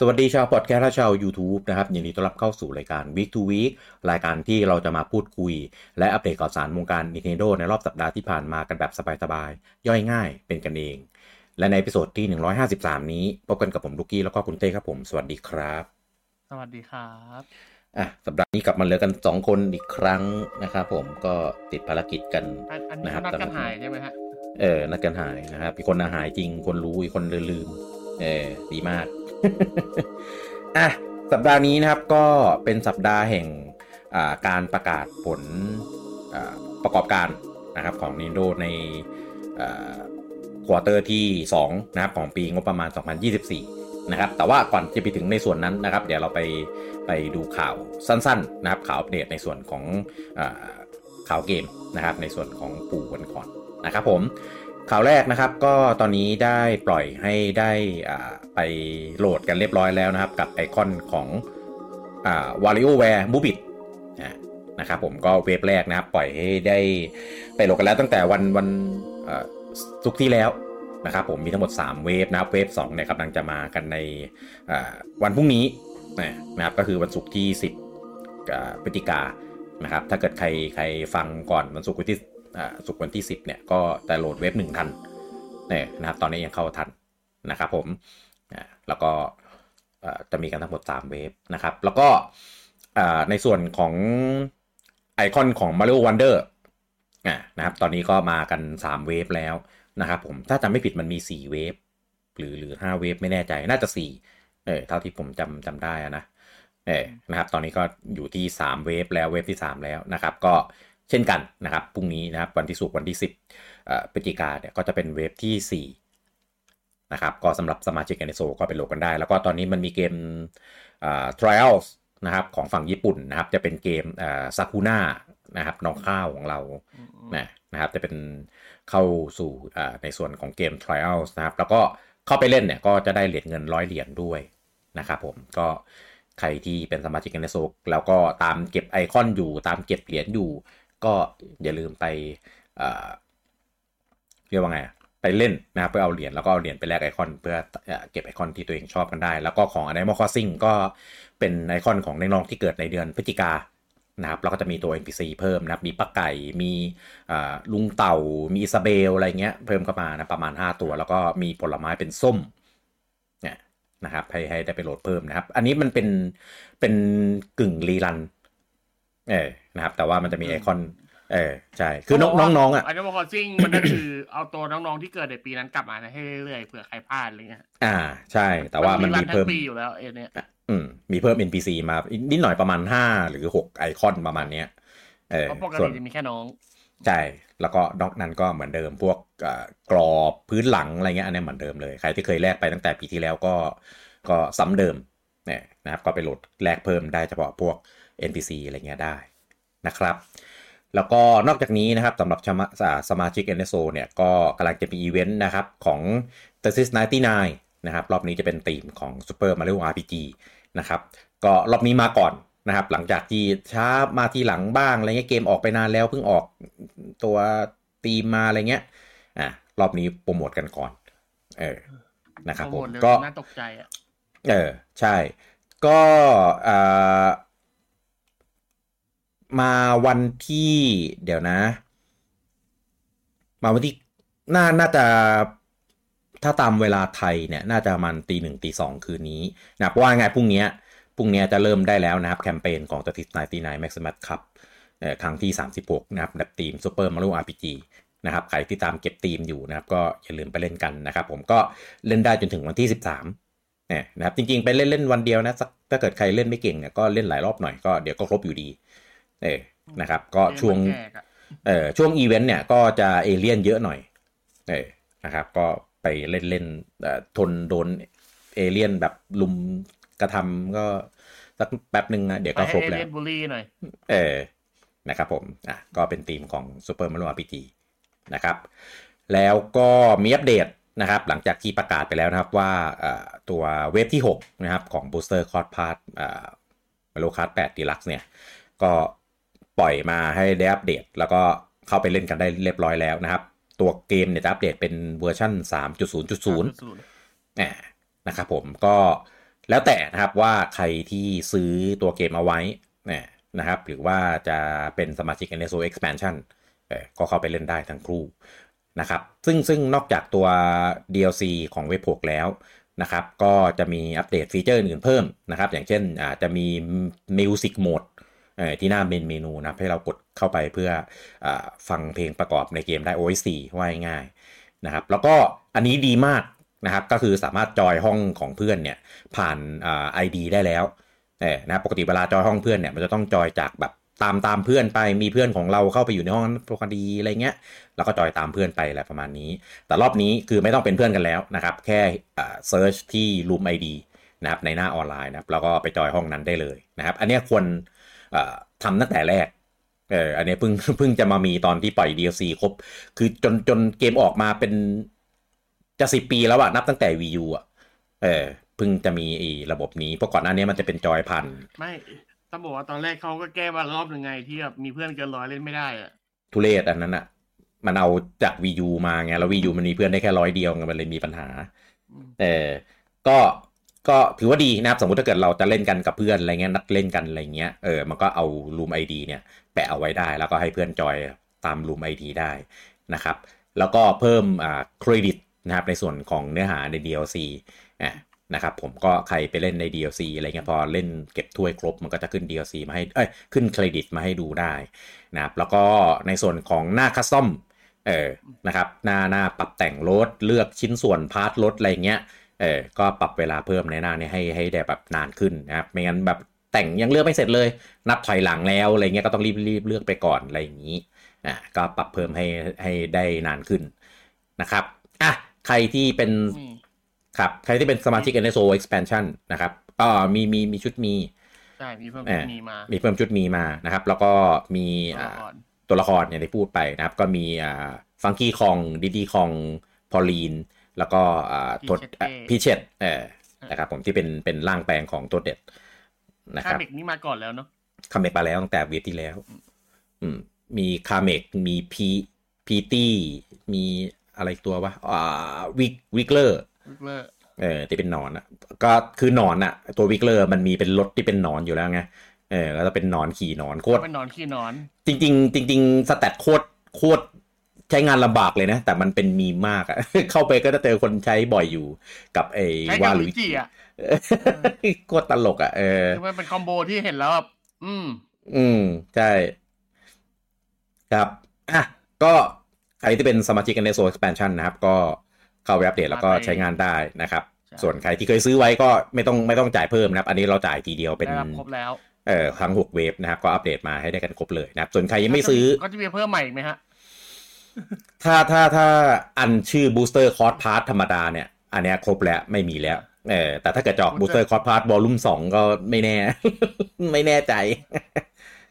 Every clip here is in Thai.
สวัสดีชาวพอดแคสต์และชาว YouTube นะครับยินดีต้อนรับเข้าสู่รายการ Week to Week รายการที่เราจะมาพูดคุย และอัปเดตข่าวสารวงการ Nintendo ในรอบสัปดาห์ที่ผ่านมากันแบบสบายๆ ย่อยง่ายเป็นกันเอง และใน episode ที่ 153 นี้ พบกันกับผมลูกี้แล้วก็คุณเต้ครับผม สวัสดีครับ สวัสดีครับอะสัปดาห์นี้กลับมาเหลือกัน 2 คนอีกครั้งนะครับผมก็ติดภารกิจกันอันอันนี้นะครับนัดกันหายใช่ไหมฮะเออนัดกันหายนะครับมีคนหายจริงคนรู้อีกคนลืมๆ เออดีมาก อะ สัปดาห์นี้นะครับก็เป็นสัปดาห์แห่งการประกาศผลประกอบการนะครับของ Nintendo ใน quarter ที่ 2 นะครับของปีงบประมาณ 2024 นะครับ แต่ว่าก่อนจะไปถึงในส่วนนั้นนะครับ เดี๋ยวเราไปไปดูข่าวสั้นๆนะครับข่าวอัปเดตในส่วนของอข่าวเกมนะครับในส่วนของปู่กันก่อนนะครับผม ข่าวแรกนะครับก็ตอนนี้ได้ปล่อยให้ได้อ่าไปโหลดกันเรียบร้อยแล้วนะครับ กับไอคอนของอ่า WarioWare m o b i t นะครับผมก็เว็บแรกนะครับ ปล่อยให้ได้ไปโหลดกันแล้วตั้งแต่วันวันอ่าสุกร์ที่แล้วนะครับผมมีทั้งหมด 3 เวฟนะครับเวฟ2เนี่ยกำลังจะมากันในอ่าวันพรุ่งนี้นะครับก็คือวันศุกร์ที่ 10อ่าพฤศจิกานะครับถ้าเกิดใครใครฟังก่อนวันศุกร์ที่ สุกวันที่ 10เนี่ยก็แต่โหลดเว็บหนึ่งทันเนี่ยนะครับตอนนี้ยังเข้าทันนะครับผมแล้วก็จะมีกันทั้งหมด 3 เวฟนะครับ แล้วก็ในส่วนของไอคอนของ Mario Wonder นะครับตอนนี้ก็มากัน 3 เวฟแล้วนะครับผมถ้าจำไม่ผิดมันมี 4 เวฟหรือหรือ 5 เวฟไม่แน่ใจน่าจะ4เออเท่าที่ผมจำจำได้นะเออนะครับตอนนี้ก็อยู่ที่ 3 เวฟแล้วเวฟที่ 3 แล้วนะครับ ก็ เช่นกันนะครับพรุ่งนี้นะครับวันที่สุกวันที่ 10พฤศจิกาเนี่ยก็จะเป็นเวฟที่ 4 นะครับ ก็สำหรับสมาชิกในโซก็ไปโหลดกันได้ แล้วก็ตอนนี้มันมีเกม trials นะครับของฝั่งญี่ปุ่นนะครับ จะเป็นเกมซากุน่านะครับน้องข้าวของเรานะนะครับจะเป็นเข้าสู่ในส่วนของเกม trials นะครับ แล้วก็เข้าไปเล่นเนี่ยก็จะได้เหรียญเงินร้อยเหรียญด้วยนะครับผมก็ใครที่เป็นสมาชิกในโซแล้วก็ตามเก็บไอคอนอยู่ตามเก็บเหรียญอยู่ ก็อย่าลืมไปเรียกว่าไงไปเล่นนะครับไปเอาเหรียญแล้วก็เอาเหรียญไปแลกไอคอนเพื่อเก็บไอคอนที่ตัวเองชอบกันได้ แล้วก็ของ Animal Crossing ก็เป็นไอคอนของน้องๆที่เกิดในเดือนพฤศจิกานะครับแล้วก็จะมีตัว NPC เพิ่มนะครับ มีปักไก่ มีลุงเต่า มีอิซาเบลอะไรเงี้ย เพิ่มเข้ามานะประมาณ 5 ตัว แล้วก็มีผลไม้เป็นส้มเนี่ยนะครับให้ให้ได้ไปโหลดเพิ่มนะครับ อันนี้มันเป็นเป็นกึ่งรีรัน เออนะครับ แต่ว่ามันจะมีไอคอน เออใช่คือน้องน้องอะอันนี้มาคอซิ่งมันก็คือเอาตัวน้องๆที่เกิดในปีนั้นกลับมาให้เรื่อยๆเผื่อใครพลาดอะไรเงี้ยอ่าใช่ แต่ว่ามันมีเพิ่มปีอยู่แล้วเอเนี่ยอืมมีเพิ่ม NPC มานิดหน่อยประมาณห้าหรือหกไอคอนประมาณเนี้ยเออปกติจะมีแค่น้องใช่แล้วก็นอกนั้นก็เหมือนเดิมพวกกรอบพื้นหลังอะไรเงี้ยอันนี้เหมือนเดิมเลยใครที่เคยแลกไปตั้งแต่ปีที่แล้วก็ก็ซ้ำเดิมเนี่ยนะครับ ก็ไปโหลดแลกเพิ่มได้เฉพาะพวก NPC อะไรเงี้ยได้นะครับ แล้วก็นอกจากนี้นะครับสำหรับสมาชิก NSO เนี่ยก็กำลังจะมีอีเวนต์นะครับของ t e s i s 99 นะครับ รอบนี้จะเป็นธีมของ Super Mario RPG นะครับก็รอบนี้มาก่อนนะครับ หลังจากที่ช้ามาทีหลังบ้างอะไรเงี้ยเกมออกไปนานแล้วเพิ่งออกตัวตีมมาอะไรเงี้ยอ่ารอบนี้โปรโมทกันก่อน เออนะครับผมก็น่าตกใจอะเออ ใช่ ก็อ่า มาวันที่เดี๋ยวนะ มาวันที่น่าน่าจะถ้าตามเวลาไทยเนี่ย น่าจะมันตีหนึ่งตีสองคืนนี้นะเพราะว่าไงพรุ่งนี้พรุ่งนี้จะเริ่มได้แล้วนะครับ แคมเปญของ Tetris ninety-nine Maximus Cup ครั้งที่ 36 นะครับแบบธีม Super Mario RPG นะครับใครที่ตามเก็บธีมอยู่นะครับ ก็อย่าลืมไปเล่นกันนะครับ ผมก็เล่นได้จนถึงวันที่ 13เนี่ยนะครับจริงๆ ไปเล่นเล่นวันเดียวนะถ้าเกิดใครเล่นไม่เก่งเนี่ยก็เล่นหลายรอบหน่อยก็เดี๋ยวก็ครบอยู่ดี เออนะครับ ก็ช่วงเออช่วงอีเวนต์เนี่ยก็จะเอเลี่ยนเยอะหน่อยเออนะครับ ก็ไปเล่นเล่นทนโดนเอเลี่ยนแบบรุมกระทำก็สักแป๊บหนึ่งนะเดี๋ยวก็ครบแล้วบุรีหน่อยเออนะครับผมอะก็เป็นธีมของ Super Mario RPG นะครับ แล้วก็มีอัปเดตนะครับ หลังจากที่ประกาศไปแล้วนะครับว่าตัว wave ที่ 6 นะครับ ของ Booster Course Pass Mario Kart 8 Deluxe เนี่ย ก็ ปล่อยมาให้ได้อัปเดต แล้วก็เข้าไปเล่นกันได้เรียบร้อยแล้วนะครับ ตัวเกมเนี่ยจะอัปเดตเป็นเวอร์ชัน3.0.0นะครับผมก็แล้วแต่นะครับว่าใครที่ซื้อตัวเกมเอาไว้เนี่ยนะครับหรือว่าจะเป็นสมาชิก NSO Expansion เอ่อก็เข้าไปเล่นได้ทั้งคู่นะครับซึ่งซึ่งนอกจากตัว DLC ของ wave 6แล้วนะครับก็จะมีอัปเดตฟีเจอร์อื่นๆเพิ่มนะครับ อย่างเช่นอาจจะมี Music Mode เอ่อ ที่หน้าเมนเมนูนะให้เรากดเข้าไปเพื่ออฟังเพลงประกอบในเกมได้ OST ว่าง่ายนะครับ แล้วก็อันนี้ดีมากนะครับ ก็คือสามารถจอยห้องของเพื่อนเนี่ยผ่านอ่า ID ได้แล้วเนะปกติเวลาจอยห้องเพื่อนเนี่ยมันจะต้องจอยจากแบบตามตามเพื่อนไปมีเพื่อนของเราเข้าไปอยู่ในห้องนั้นปกติอะไรเงี้ยแล้วก็จอยตามเพื่อนไปอะไรประมาณนี้ แต่รอบนี้คือไม่ต้องเป็นเพื่อนกันแล้วนะครับ แค่เซิร์ชที่ Room ID นะครับในหน้าออนไลน์นะครับแล้วก็ไปจอยห้องนั้นได้เลยนะครับ อันนี้ควร ทำตั้งแต่แรกเอออันเนี้ยเพิ่งเพิ่งจะมามีตอนที่ปล่อย DLC ครบ คือจนจนเกมออกมาเป็นจะสิปีแล้วอะนับตั้งแต่ Wii U อะเออเพิ่งจะมีไอ้ระบบนี้เพราะก่อนหน้านี้มันจะเป็นจอยพันไม่ต้องบอกว่าตอนแรกเขาก็แก้มารอบหนึ่งไงที่แบบมีเพื่อนเกินร้อยเล่นไม่ได้อะทุเรศอันนั้นอะมันเอาจาก Wii U มาไงแล้ว Wii U มันมีเพื่อนได้แค่ร้อยเดียวไงมันเลยมีปัญหาอืมเออก็ ก็ถือว่าดีนะครับ สมมติถ้าเกิดเราจะเล่นกันกับเพื่อนอะไรเงี้ยนัดเล่นกันอะไรเงี้ยเออมันก็เอา Room ID เนี่ยแปะเอาไว้ได้ แล้วก็ให้เพื่อนจอยตาม Room ID ได้นะครับ แล้วก็เพิ่มอ่าเครดิตนะครับในส่วนของเนื้อหาใน DLC อะนะครับผมก็ใครไปเล่นใน DLC อะไรเงี้ยพอเล่นเก็บถ้วยครบมันก็จะขึ้น DLC มาให้เอ้ยขึ้นเครดิตมาให้ดูได้นะครับแล้วก็ในส่วนของหน้า custom เออนะครับหน้าหน้าปรับแต่งรถเลือกชิ้นส่วน part รถอะไรเงี้ย เออก็ปรับเวลาเพิ่มในหน้านี้ให้ให้ได้แบบนานขึ้นนะครับไม่งั้นแบบแต่งยังเลือกไม่เสร็จเลย นับถอยหลังแล้วอะไรเงี้ยก็ต้องรีบรีบเลือกไปก่อนอะไรอย่างนี้อะก็ปรับเพิ่มให้ให้ได้นานขึ้นนะครับอะใครที่เป็นอืมครับใครที่เป็นสมาชิก NSO expansion นะครับอ่ามีมีมีชุดมีใช่มีเพิ่มเออมีมา มีเพิ่มชุดมีมานะครับ แล้วก็มีตัวอ่าละครตัวละครเนี่ยที่พูดไปนะครับ ก็มีอ่า Funky Kong Diddy Kong Pauline แล้วก็อ่า Peachette เออนะครับผมที่เป็นเป็นร่างแปลงของ Toadette นะครับเมกนี่มาก่อนแล้วเนาะ Kamek มาแล้วตั้งแต่เวทที่แล้ว อืม มี Kamek มี Petey Petey มีอะไรอีกตัววะอ่า Wiggler Wiggler Wiggler เออที่เป็นหนอนอะ ก็คือหนอนอะ ตัว Wiggler มันมีเป็นรถที่เป็นหนอนอยู่แล้วไงเออแล้วก็เป็นหนอนขี่หนอนโคตรเป็นนอนขี้นอน จริงๆจริงๆ stat โคตรโคตร ใช้งานลำบากเลยนะ แต่มันเป็นมีมมากอะเข้าไปก็จะเจอคนใช้บ่อยอยู่กับไอ้ใช้กับวาลุลุยจิอะโคตรตลกอะเออคือมันเป็น combo ที่เห็นแล้วแบบอืม อืม ใช่ ครับอะก็ใครที่เป็นสมาชิกกันในโซ expansion นะครับ ก็เข้าไปอัปเดตแล้วก็ใช้งานได้นะครับใช่ส่วนใครที่เคยซื้อไว้ก็ไม่ต้องไม่ต้องจ่ายเพิ่มนะครับ อันนี้เราจ่ายทีเดียวเป็นได้รับครบแล้วเอ่อทั้งหกเวฟนะครับก็อัปเดตมาให้ได้กันครบเลยนะครับ ส่วนใครยังไม่ซื้อก็จะมีเพิ่มใหม่อีกไหมฮะ ถ้าถ้าถ้าอันชื่อ booster cost part ธรรมดาเนี่ย อันเนี้ยครบแล้วไม่มีแล้วเออแต่ถ้าเกิดจะออก booster cost part volume สองก็ไม่แน่ ไม่แน่ใจ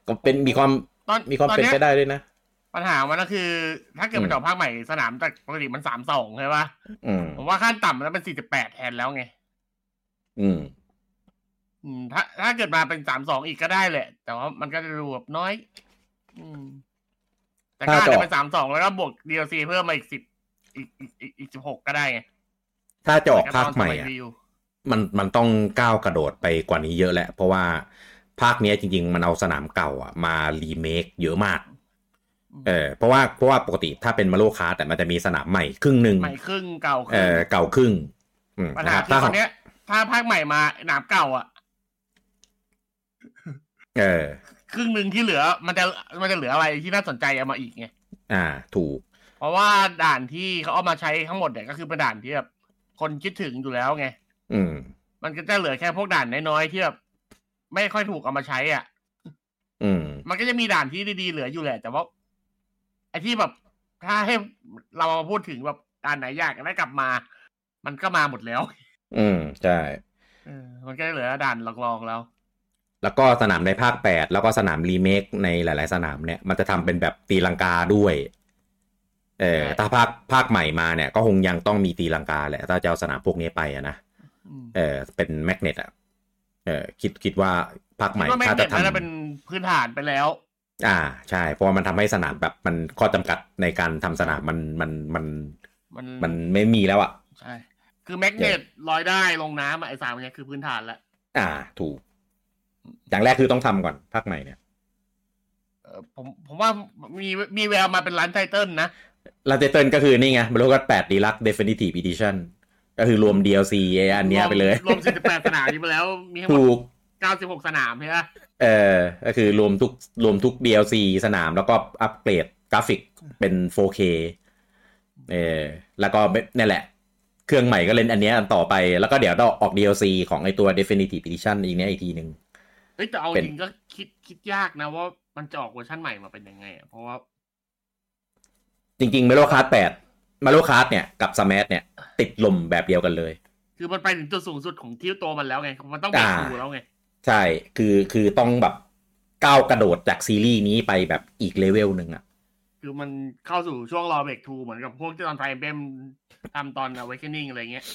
ก็เป็นมีความตอนมีความตอนเป็นเนี้ยไปได้ด้วยนะ ปัญหามันก็คือ ถ้าเกิดมันอืมออกภาคใหม่สนามจากปกติมันสามสองใช่ปะอืมผมว่าขั้นต่ำแล้วเป็นสี่สิบแปดแทนแล้วไงอืมอืมถ้าถ้าเกิดมาเป็นสามสองอีกก็ได้แหละ แต่ว่ามันก็จะดูแบบน้อย อืม แต่ก็ถ้าอาจจะจะออกเป็นสามสองแล้วก็บวก DLC เพิ่มมาอีกสิบอีกอีกอีกอีกสิบหกก็ได้ไงถ้าจะออกภาคใหม่แต่อะก็ตอนสยรีวิวมันมันต้องก้าวกระโดดไปกว่านี้เยอะแหละ เพราะว่าภาคเนี้ยจริง ๆ มันเอาสนามเก่าอะมารีเมคเยอะมากเออเพราะว่าเพราะว่าปกติถ้าเป็น Mario Kart แต่มันจะมีสนามใหม่ครึ่งหนึ่งใหม่ครึ่งเก่าคเอรึ่งอเก่าครึ่งอืมนะหาครับปัญหาคือถ้าตอนเนี้ย ถ้าภาคใหม่มาหนามเก่าอะเออ ครึ่งหนึ่งที่เหลือ มันจะมันจะเหลืออะไรที่น่าสนใจเอามาอีกไงอ่า ถูก เพราะว่าด่านที่เขาเอามาใช้ทั้งหมดเนี่ยก็คือเป็นด่านที่แบบคนคิดถึงอยู่แล้วไงอืม มันก็จะเหลือแค่พวกด่านน้อยๆที่แบบไม่ค่อยถูกเอามาใช้อะ อืม มันก็จะมีด่านที่ดีๆเหลืออยู่แหละ แต่ว่าไอ้ที่แบบถ้าให้เรามาพูดถึงแบบด่านไหนอยากได้กลับมา มันก็มาหมดแล้ว อืม ใช่เออมันก็เหลือด่านลองๆแล้ว แล้วก็สนามในภาค 8 แล้วก็สนามรีเมคในหลาย ๆ สนามเนี่ยมันจะทำเป็นแบบตีลังกาด้วย เออใช่ถ้าภาคภาคใหม่มาเนี่ย ก็คงยังต้องมีตีลังกาแหละ ถ้าจะเอาสนามพวกนี้ไปอะนะอืมเออเป็นแมกเนตอะเออคิดคิดว่าภาคใหคิม่ดว่าแม่งถ้าเด็จะดทำน่าจะเป็นพื้นฐานไปแล้ว อ่า ใช่เพราะว่ามันทำให้สนามแบบมันข้อจำกัดในการทำสนามมันมันมันมันมันไม่มีแล้วอะใช่คือแมกเนตลอยได้ลงน้ำอะไอ้สามอันเนี้ยคือพื้นฐานแล้วอ่า ถูก อย่างแรกคือต้องทำก่อนภาคใหม่เนี่ยเออผมผมว่ามีมีแววมาเป็น launch title นะ launch title ก็คือนี่ไง Mario Kart แปด Deluxe Definitive Edition ก็คือรวม DLC ไอ้อันเนี้ยไปเลย รวม 48 สนามนี้ไปแล้ว มีทั้งหมดถูก96 สนามใช่ไหมเออ ก็คือรวมทุกรวมทุก DLC สนามแล้วก็อัปเกรดกราฟิกเป็น 4K เออแล้วก็นี่แหละ เครื่องใหม่ก็เล่นอันเนี้ยอันต่อไปแล้วก็เดี๋ยวต้องออก DLC ของไอตัว Definitive Edition อีกเนี้ยอีกทีหนึ่ง เฮ้ยแต่เอาเป็นจริงก็คิดคิดยากนะว่ามันจะออกเวอร์ชันใหม่มาเป็นยังไงอะเพราะว่า จริงๆ Mario Kart 8 Mario Kart เนี่ยกับ Smash เนี่ย ติดลมแบบเดียวกันเลย คือมันไปถึงจุดสูงสุดของที่ตัวมันแล้วไง มันต้องเบรกอ่าทูแล้วไง ใช่คือคือต้องแบบก้าวกระโดดจากซีรีส์นี้ไปแบบอีกเลเวลหนึ่งอะคือมันเข้าสู่ช่วงรอเบรกทูเหมือนกับพวกที่ตอนไฟเบมทำตอน Awakening อะไรเงี้ย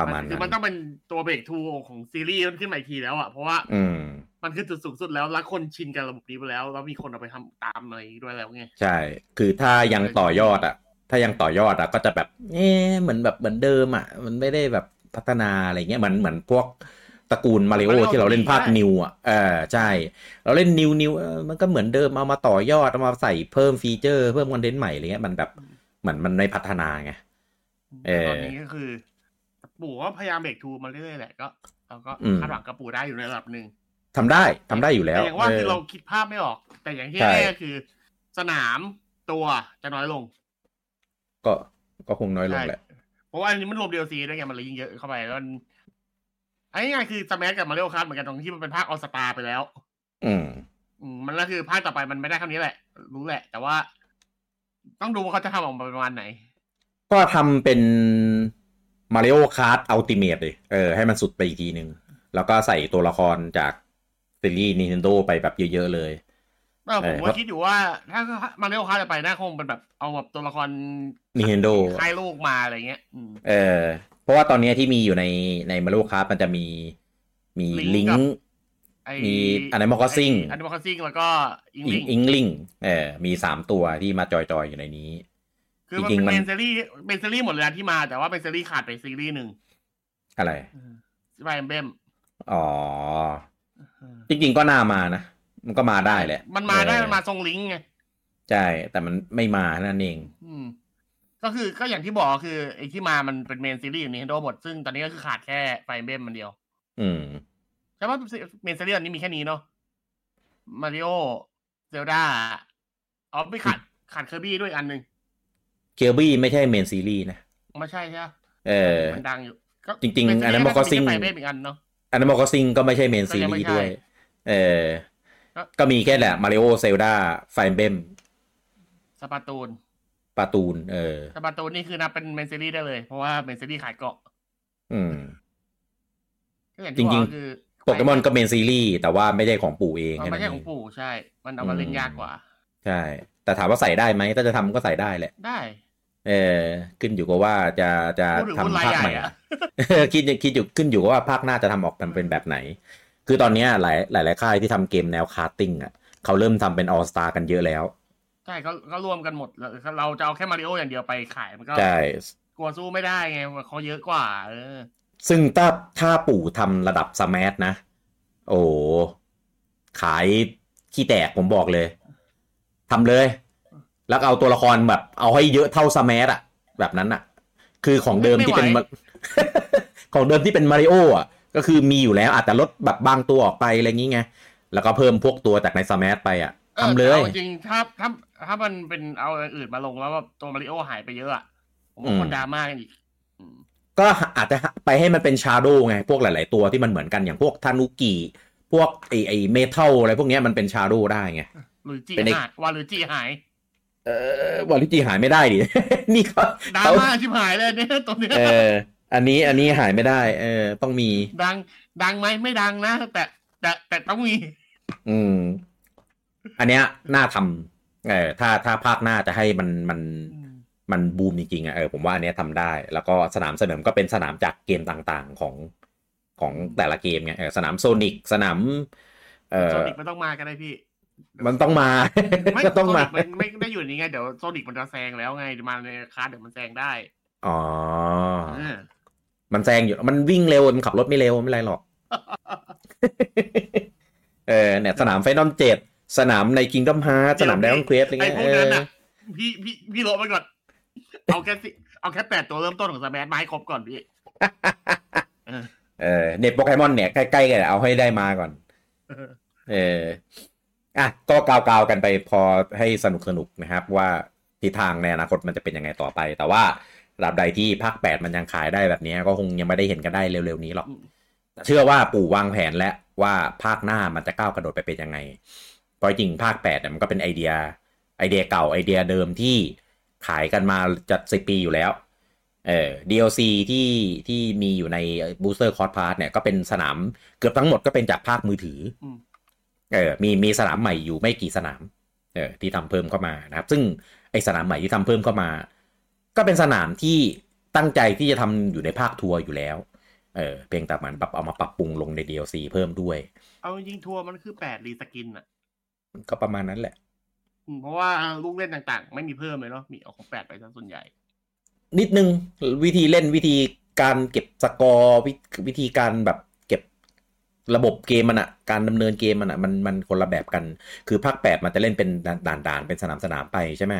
ประมาณคือนั้มันนต้องเป็นตัวเบรกทูของซีรีส์ขึ้นมาอีกทีแล้วอะเพราะว่า อืม มันคือจุดสูงสุดแล้วแล้วคนชินกับระบบนี้ไปแล้ว แล้วมีคนเอาไปทำตามอะไรด้วยแล้วไงใช่ คือถ้ายังต่อยอดอะถ้ายังต่อยอดอะก็จะแบบเอ๊ะเหมือนแบบเหมือนเดิมอะมันไม่ได้แบบพัฒนาอะไรเงี้ยเหมือนเหมือนพวกตระกูลมาริโอ Mario ที่เราเล่นภาคใช่นิวอะเออใช่ เราเล่นนิวนิวเออมันก็เหมือนเดิมเอามาต่อยอดเอามาใส่เพิ่มฟีเจอร์เพิ่มคอนเทนต์ใหม่อะไรเงี้ยมันแบบเหมือนมันไม่พัฒนาไงเออตอนนี้ก็คือ ปู่ก็พยายาม breakthrough มาเรื่อยๆแหละก็เราก็อืมคาดหวังกับปู่ได้อยู่ในระดับหนึ่งทำได้ทำได้อยู่แล้วแต่อย่างว่าเออคือเราคิดภาพไม่ออก แต่อย่างที่ใช่แน่ๆคือ สนามตัวจะน้อยลง ก็ก็คงน้อยลงแหละเพราะว่าอันนี้มันรวม DLC ด้วยไงมันเลยยิ่งเยอะเข้าไปแล้วมันอันนี้ง่ายๆคือ Smash กับ Mario Kart เหมือนกันตรงที่มันเป็นภาค all-star ไปแล้วอืมอืมมันก็คือภาคต่อไปมันไม่ได้เท่านี้แหละ รู้แหละ แต่ว่า ต้องดูว่าเขาจะทำออกมาประมาณไหน ก็ทำเป็น Mario Kart Ultimate เลยเออให้มันสุดไปอีกทีหนึ่งแล้วก็ใส่ตัวละครจากซีรีส์ Nintendo ไปแบบเยอะ ๆ เลยเออผมเออว่าคิดอยู่ว่า ถ้ามาริโอคาร์จะไปน่าคงเป็นแบบเอาแบบตัวละคร Nintendo ค่ายลูกมาอะไรเงี้ยอืมเออ เพราะว่าตอนเนี้ยที่มีอยู่ในใน Mario Kart มันจะมีมี Link ลิงกับก์ไอ้มี Animal Crossing อันนี้มอคซิงแล้วก็อิงอิลิงงอิงลิงเออมีสามตัวที่มาจอยๆอยู่ในนี้ คือมันจริเป็งนๆมันเมนซีรีส์เป็นซีรีส์หมดเลยนะที่มา แต่ว่าเป็นซีรีส์ขาดไปซีรีส์หนึ่งอะไรไบเอ็มเบมอ๋อ จริงๆก็น่ามานะ มันก็มาได้แหละ มันมาได้เออมันมาทรงลิงก์ไง ใช่ แต่มันไม่มานั่นเอง อืม ก็คือก็อย่างที่บอกคือไอ้ที่มามันเป็นเมนซีรีส์อยู่ใน Nintendo หมด ซึ่งตอนนี้ก็คือขาดแค่ไฟเบมมันเดียว อืมใช่ว่าเมนซีรีส์ตอนนี้มีแค่นี้เนาะ มาริโอ เซลดา อ๋อไม่ขาดขาดเคอร์บี้ด้วยอันหนึ่ง เคียร์บี้ไม่ใช่เมนซีรีส์นะ ไม่ใช่ใช่ไหมเออมันดังอยู่ก็จริงๆเป็ซีอันนั้นมันก็ซิ่งไฟเบมอีกอันเนาะอันนั้นก็ซิงก็ไม่ใช่เมนก็ซียังไม่รีส์ใช่ด้วย เออก็ก็มีแค่แหละมาริโอเซลดาไฟเบมสปาตูนปาตูน เออSplatoon นี่คือนับเป็น main series ได้เลย เพราะว่า main series ขายเกาะ อืมก็อย่างที่บอกจริงๆก็คือโปเกมอนก็ main series แต่ว่าไม่ใช่ของปู่เองอ๋อแค่ไม่นั้นใช่เอของงปู่ใช่ มันเอามาเล่นยากกว่า ใช่ แต่ถามว่าใส่ได้ไหมถ้าจะทำก็ใส่ได้แหละ ได้ เออขึ้นอยู่กับว่าจะจะพูดถึงหุ้นทำรายภาคใหญ่ใหม่อะคิดคิดอยู่ขึ้นอยู่กับว่าภาคหน้าจะทำออกมันเป็นแบบไหน คือตอนเนี้ยหลายหลายหลายค่ายที่ทำเกมแนว karting อะเขาเริ่มทำเป็น all-star กันเยอะแล้ว ใช่ก็ก็รวมกันหมดแล้วเราจะเอาแค่มาริโออย่างเดียวไปขายมันก็ใช่กลัวสู้ไม่ได้ไงเขาเยอะกว่าเออซึ่งถ้าถ้าปู่ทำระดับ Smash นะ โอ้ขายขี้แตกผมบอกเลยทำเลย แล้วเอาตัวละครแบบ เอาให้เยอะเท่า Smash อะแบบนั้นอะคือของเดิมที่เป็นไม่ไหวมาของเดิมที่เป็นมาริโออะก็คือมีอยู่แล้วอาจจะลดแบบบางตัวออกไปอะไรอย่างงี้ไงแล้วก็เพิ่มพวกตัวจากใน Smash ไปอะทำเลยออแต่อาจริงๆถ้าถ้าถ้ามันเป็นเอาอย่างอื่นมาลงแล้วแบบตัวมาริโอหายไปเยอะอะผมว่าอืมคนดราม่ากันอีกอืมก็อาจจะไปให้มันเป็น shadow ไง พวกหลาย ๆ ตัวที่มันเหมือนกันอย่างพวก Tanooki พวกไอไอ Metal อะไรพวกเนี้ยมันเป็น shadow ได้ไง Luigi เป็นไอ้หาย Waluigi หายเออ Waluigi หายไม่ได้ดิ นี่เขาเขาดราม่าชิบหายเลยเนี่ยตัวเนี้ยเออ อันนี้อันนี้หายไม่ได้ เออ ต้องมี ดัง ดังไหมไม่ดังนะแต่แต่แต่ต้องมี อืม อันเนี้ยน่าทำเออ ถ้าถ้าภาคหน้าจะให้มันมันมันบูมจริงๆอะเออผมว่าอันเนี้ยทำได้ แล้วก็สนามเสนอก็เป็นสนามจากเกมต่างๆของของแต่ละเกมไงเออสนามโซนิกสนาม เออโซนิกไม่ต้องมาก็ได้พี่ มันต้องมาไม่ก็ต้องมา Sonic ไม่ได้อยู่นี่ไงเดี๋ยว Sonic มันจะแซงแล้วไงมาใน Kart เดี๋ยวมันแซงได้ อ๋อเออมันแซงอยู่ มันวิ่งเร็ว มันขับรถไม่เร็ว ไม่ไรหรอก เออเนี่ย สนาม Final เจ็ดสนามใน Kingdom Hearts สนาม Dragon Quest อะไรไอ้เงี้ยพวกนั้นน่ะพี่พี่พี่โลไปก่อน เอาแค่สิเอาแค่แปดตัวเริ่มต้นของ Smash มาให้ครบก่อนพี่เออเน็ตโปเกมอนเนี่ยใกล้ๆกันเอาให้ได้มาก่อน เออ อะก็กาวๆกันไปพอให้สนุกสนุกนะครับ ว่าทิศทางในอนาคตมันจะเป็นยังไงต่อไป แต่ว่าระดับใดที่ภาคแปดมันยังขายได้แบบนี้ก็คงยังไม่ได้เห็นกันได้เร็วๆนี้หรอกเชื่อว่าปู่วางแผนแล้วว่าภาคหน้ามันจะก้าวกระโดดไปเป็นยังไงเพราะจริงภาคแปดเนี่ยมันก็เป็นไอเดีย ไอเดียเก่าไอเดียเดิมที่ขายกันมาจัดสิปีอยู่แล้วเออ DLC ที่ที่มีอยู่ใน Booster Cost Pass เนี่ยก็เป็นสนามเกือบทั้งหมดก็เป็นจากภาคมือถืออม เออมีมีสนามใหม่อยู่ไม่กี่สนามเออที่ทำเพิ่มเข้ามานะครับ ซึ่งไอสนามใหม่ที่ทำเพิ่มเข้ามา ก็เป็นสนามที่ตั้งใจที่จะทำอยู่ในภาคทัวร์อยู่แล้วเออเพียงแต่มันปรับเอามาปรับปรุงลงใน DLC เพิ่มด้วย เอาจริงๆทัวร์มันคือแปด reskin อะก็ประมาณนั้นแหละอืมเพราะว่าลูกเล่นต่างๆ ไม่มีเพิ่มเลยเนาะมีเอาของแปดไปซะส่วนใหญ่ นิดนึงวิธีเล่นวิธีการเก็บสกอร์วิวิธีการแบบเก็บ ระบบเกมมันอะการดำเนินเกมมันอะมันมันคนละแบบกัน คือภาคแปดมันจะเล่นเป็นด่านด่านๆเป็นสนามสนามไปใช่ไหม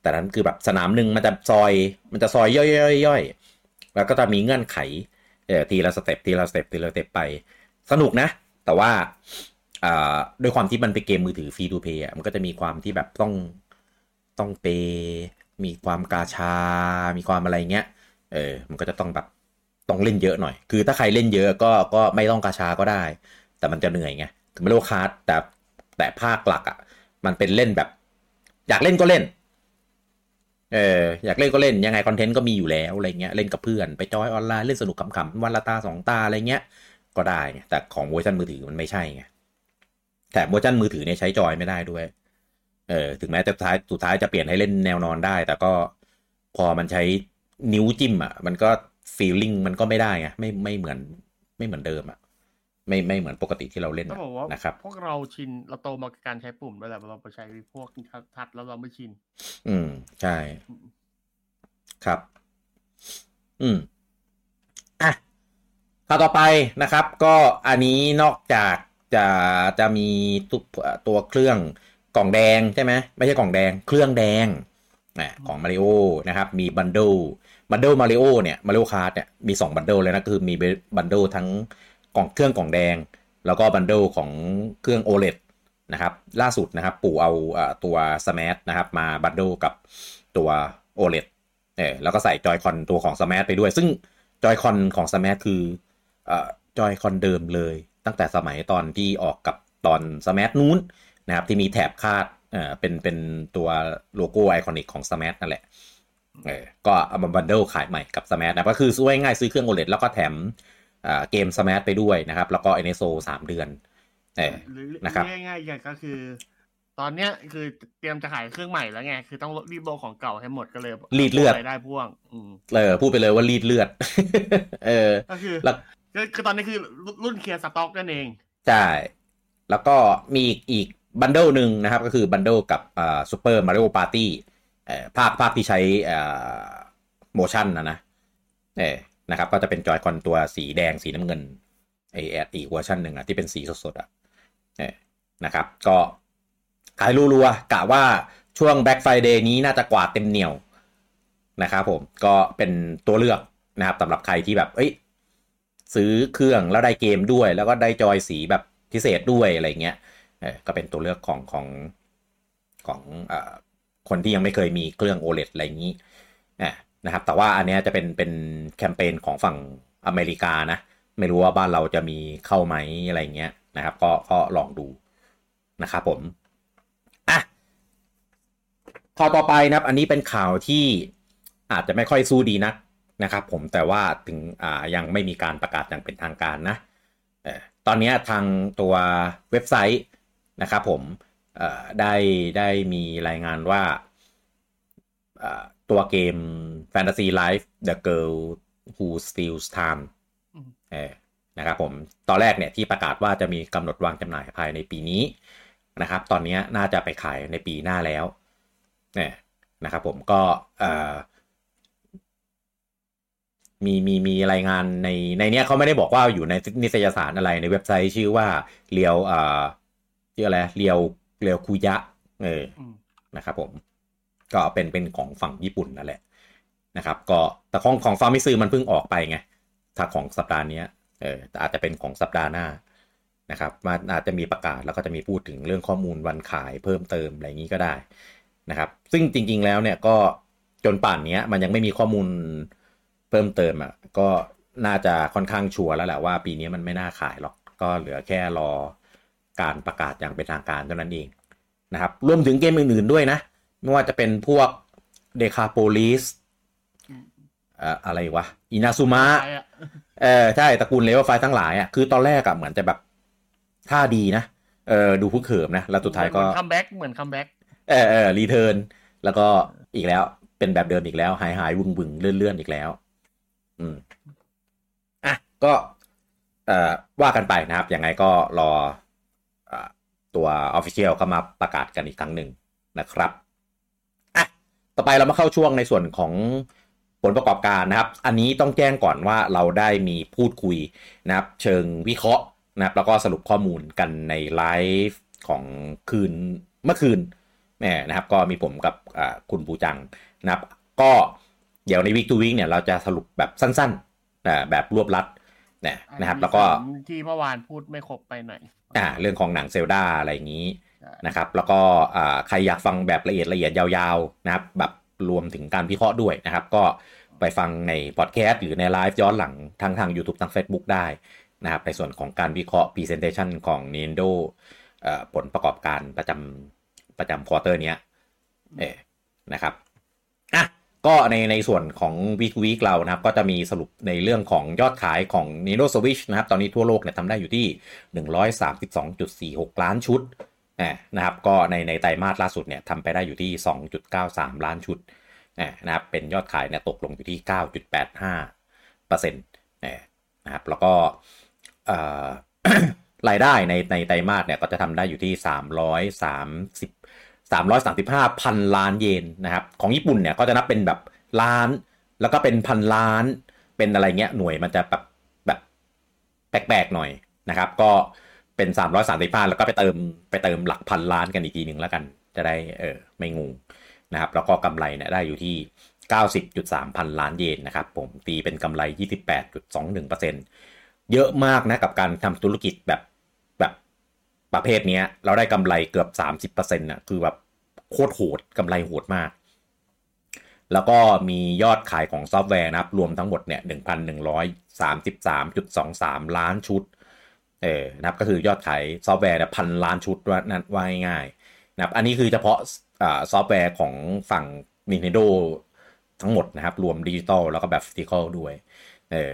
แต่นั้นคือแบบสนามหนึ่งมันจะซอย มันจะซอยย่อยย่อยย่อยแล้วก็จะมีเงื่อนไขเออทีละ step ทีละ step ทีละ step ไป สนุกนะ แต่ว่าอ่าด้วยความที่มันเป็นเกมมือถือ free to play อะมันก็จะมีความที่แบบต้องต้องเปย์มีความกาชา มีความอะไรเงี้ย เออ มันก็จะต้องแบบ ต้องเล่นเยอะหน่อย คือถ้าใครเล่นเยอะก็ก็ไม่ต้องกาชาก็ได้ แต่มันจะเหนื่อยไงคือไม่รู้ Kart แต่แต่ภาคหลักอะ่ะ มันเป็นเล่นแบบ อยากเล่นก็เล่น เอออยากเล่นก็เล่น ยังไง content ก็มีอยู่แล้วอะไรเงี้ย เล่นกับเพื่อน ไปจอยออนไลน์เล่นสนุกขำๆวันละตาสองตาอะไรเงี้ย ก็ได้ไง แต่ของเวอร์ชันมือถือมันไม่ใช่ไง แต่เวอร์ชันมือถือเนี่ยใช้จอยไม่ได้ด้วย เออ ถึงแม้จะท้ายสุดท้ายจะเปลี่ยนให้เล่นแนวนอนได้ แต่ก็พอมันใช้นิ้วจิ้มอะ มันก็ ฟีลลิ่งมันก็ไม่ได้ไงไม่ไม่เหมือนไม่เหมือนเดิมอะไม่ไม่เหมือนปกติที่เราเล่นก็อะบอกว่านะครับ พวกเราชินเราโตมากับการใช้ปุ่มด้วยแหละเราไปใช้พวกทัดแล้วเราไม่ชิน อืม ใช่ ครับ อืมอะข่าวต่อไปนะครับ ก็อันนี้นอกจากจะจะมีตัวตัวเครื่องกล่องแดงใช่ไหมไม่ใช่กล่องแดง เครื่องแดงนะของมาริโอนะครับ มี bundle bundle มาริโอเนี่ย Mario Kart เนี่ยมี 2 bundle เลยนะ คือมี bundle ทั้งกล่องเครื่องกล่องแดง แล้วก็ bundle ของเครื่อง OLED นะครับ ล่าสุดนะครับ ปู่เอาตัว Smash นะครับ มา bundle กับตัว OLED เออแล้วก็ใส่ Joy-Con ตัวของ Smash ไปด้วย ซึ่งJoy-Con ของ Smash คือ Joy-Con เดิมเลย ตั้งแต่สมัยตอนที่ออกกับตอน Smash นู้นนะครับที่มีแถบคาดเป็นเป็นตัวโลโก้ iconic ของ Smash นั่นแหละ เออก็เอามา bundle ขายใหม่กับ Smash นะก็คือซื้อง่ายๆซื้อเครื่อง OLED แล้วก็แถมเอ่อเกม Smash ไปด้วยนะครับ แล้วก็ NSO 3เดือนเออหรือนะครับเรียกง่ายๆอย่างก็คือ ตอนเนี้ยคือเตรียมจะขายเครื่องใหม่แล้วไง คือต้องรีบโละของเก่าให้หมดก็เลยรีดเลือดรายได้พ่วงอืมเออพูดไปเลยว่ารีดเลือด เออก็คือแล้วก็คือตอนนี้คือรุ่นเคลียร์สต็อกนั่นเอง ใช่ แล้วก็มีอีกอีก bundle หนึ่งนะครับ ก็คือ bundle กับอ่า Super Mario Party เอ่อ ภาคภาคที่ใช้ motion นะนะเออนะครับ ก็จะเป็น Joy-Con ตัวสีแดงสีน้ำเงินไอแอดอีกเวอร์ชันหนึ่งอะที่เป็นสีสดๆอะเออนะครับ ก็ขายรัวๆกะว่าช่วง Black Friday นี้น่าจะกวาดเต็มเหนียวนะครับผมก็เป็นตัวเลือกนะครับสำหรับใครที่แบบ เอ้ย ซื้อเครื่องแล้วได้เกมด้วย แล้วก็ได้จอยสีแบบพิเศษด้วยอะไรเงี้ยเออก็เป็นตัวเลือกของของของ คนที่ยังไม่เคยมีเครื่อง OLED อะไรอย่างนี้นะครับ แต่ว่าอันนี้จะเป็นเป็นแคมเปญของฝั่งอเมริกานะ ไม่รู้ว่าบ้านเราจะมีเข้าไหมอะไรเงี้ยนะครับ ก็ก็ลองดูนะครับผมอะข่าวต่อไปนะครับ อันนี้เป็นข่าวที่อาจจะไม่ค่อยสู้ดีนักนะครับ ผมแต่ว่าถึงอ่ายังไม่มีการประกาศอย่างเป็นทางการนะเออตอนนี้ทางตัวเว็บไซต์นะครับผม ได้ได้มีรายงานว่าเอ่อตัวเกม Fantasy Life The Girl Who Steals Time อืมเออนะครับผมตอนแรกเนี่ยที่ประกาศว่าจะมีกำหนดวางจำหน่ายภายในปีนี้นะครับ ตอนนี้น่าจะไปขายในปีหน้าแล้วเนี่ยนะครับผมก็เอ่อมีมีมีรายงานในในเนี้ยเขาไม่ได้บอกว่าอยู่ในนิตยสารอะไรในเว็บไซต์ชื่อว่าเรียวอ่าชื่ออะไรเรียว เรียวคุยะเอออืมนะครับผม ก็เป็นเป็นของฝั่งญี่ปุ่นนั่นแหละนะครับ ก็แต่ของของฟาร์มิซือมันเพิ่งออกไปไงถ้าของสัปดาห์เนี้ยเออแต่อาจจะเป็นของสัปดาห์หน้านะครับมันอาจจะมีประกาศแล้วก็จะมีพูดถึงเรื่องข้อมูลวันขายเพิ่มเติมอะไรอย่างนี้ก็ได้นะครับ ซึ่งจริง ๆ แล้วเนี่ยก็จนป่านเนี้ยมันยังไม่มีข้อมูลเพิ่มเติมอะก็น่าจะค่อนข้างชัวร์แล้วแหละว่าปีนี้มันไม่น่าขายหรอกก็เหลือแค่รอ การประกาศอย่างเป็นทางการเท่านั้นเองนะครับรวมถึงเกมอื่นๆด้วยนะ ไม่ว่าจะเป็นพวก Decapolice อะไรวะอินาซูมะใช่อะเออใช่ตระกูล Level-5ทั้งหลายอะคือตอนแรกอะเหมือนจะแบบท่าดีนะเออดูฮึกเหิมนะ แล้วสุดท้ายก็เหมือน come back เหมือน comebackเออเออ return แล้วก็อีกแล้วเป็นแบบเดิมอีกแล้ว หายหายบึงบึงเลื่อนเลื่อนอีกแล้ว อืมอะก็ เอ่อว่ากันไปนะครับยังไงก็รออ่า ตัว Official เข้ามาประกาศกันอีกครั้งหนึ่งนะครับอะต่อไปเรามาเข้าช่วงในส่วนของผลประกอบการนะครับ อันนี้ต้องแจ้งก่อนว่าเราได้มีพูดคุยนะครับ เชิงวิเคราะห์นะครับ แล้วก็สรุปข้อมูลกันในไลฟ์ของคืนเมื่อคืนแม่นะครับ ก็มีผมกับคุณปูจังนะครับ ก็เดี๋ยวในวิกตูวิกเนี่ยเราจะสรุปแบบสั้นๆแบบรวบลัด นะนะครับ แล้วก็ที่เมื่อวานพูดไม่ครบไปหน่อยอ่าเรื่องของหนังเซลดาอะไรอย่างนี้ใช่นะครับ แล้วก็อ่าใครอยากฟังแบบละเอียดละเอียดยาวๆนะครับ แบบรวมถึงการวิเคราะห์ด้วยนะครับ ก็ไปฟังในพอดแคสต์หรือในไลฟ์ย้อนหลังทั้งทาง YouTube ทาง Facebook ได้นะครับ ในส่วนของการวิเคราะห์ Presentation ของ Nintendo เอ่อผลประกอบการประจำประจำควอเตอร์เนี้ยเออนะครับอะ ก็ในในส่วนของ week week เรานะครับ ก็จะมีสรุปในเรื่องของยอดขายของ Nintendo Switch นะครับ ตอนนี้ทั่วโลกเนี่ยทำได้อยู่ที่ 132.46 ล้านชุดอ่านะครับ ก็ในในไตรมาสล่าสุดเนี่ยทำไปได้อยู่ที่ 2.93 ล้านชุดนะครับ เป็นยอดขายเนี่ยตกลงอยู่ที่ 9.85เปอร์เซ็นต์นะครับ แล้วก็รายได้ในในไตรมาสเนี่ยก็จะทำได้อยู่ที่ 330 335พันล้านเยนนะครับของญี่ปุ่นเนี่ยก็จะนับเป็นแบบล้าน แล้วก็เป็นพันล้านเป็นอะไรเงี้ยหน่วยมันจะแบบแบบแปลกๆหน่อยนะครับ ก็เป็น 335แล้วก็ไปเติมไปเติมหลักพันล้านกันอีกทีหนึ่งแล้วกัน จะได้เออไม่งงนะครับ แล้วก็กำไรเนี่ยได้อยู่ที่ 90.3 พันล้านเยนนะครับผมตีเป็นกำไร 28.21%เยอะมากนะกับการทำธุรกิจแบบ ประเภทเนี้ย เราได้กำไรเกือบ 30%น่ะคือแบบโคตรโหดกำไรโหดมาก แล้วก็มียอดขายของซอฟต์แวร์นะครับ รวมทั้งหมดเนี่ย 1,133.23 ล้านชุด เออนะครับก็คือยอดขายซอฟต์แวร์เนี่ยพันล้านชุดว่านั้นว่าง่ายๆนะครับ อันนี้คือเฉพาะอ่าซอฟต์แวร์ของฝั่ง Nintendo ทั้งหมดนะครับ รวมดิจิตอลแล้วก็แบบ physical ด้วย เออ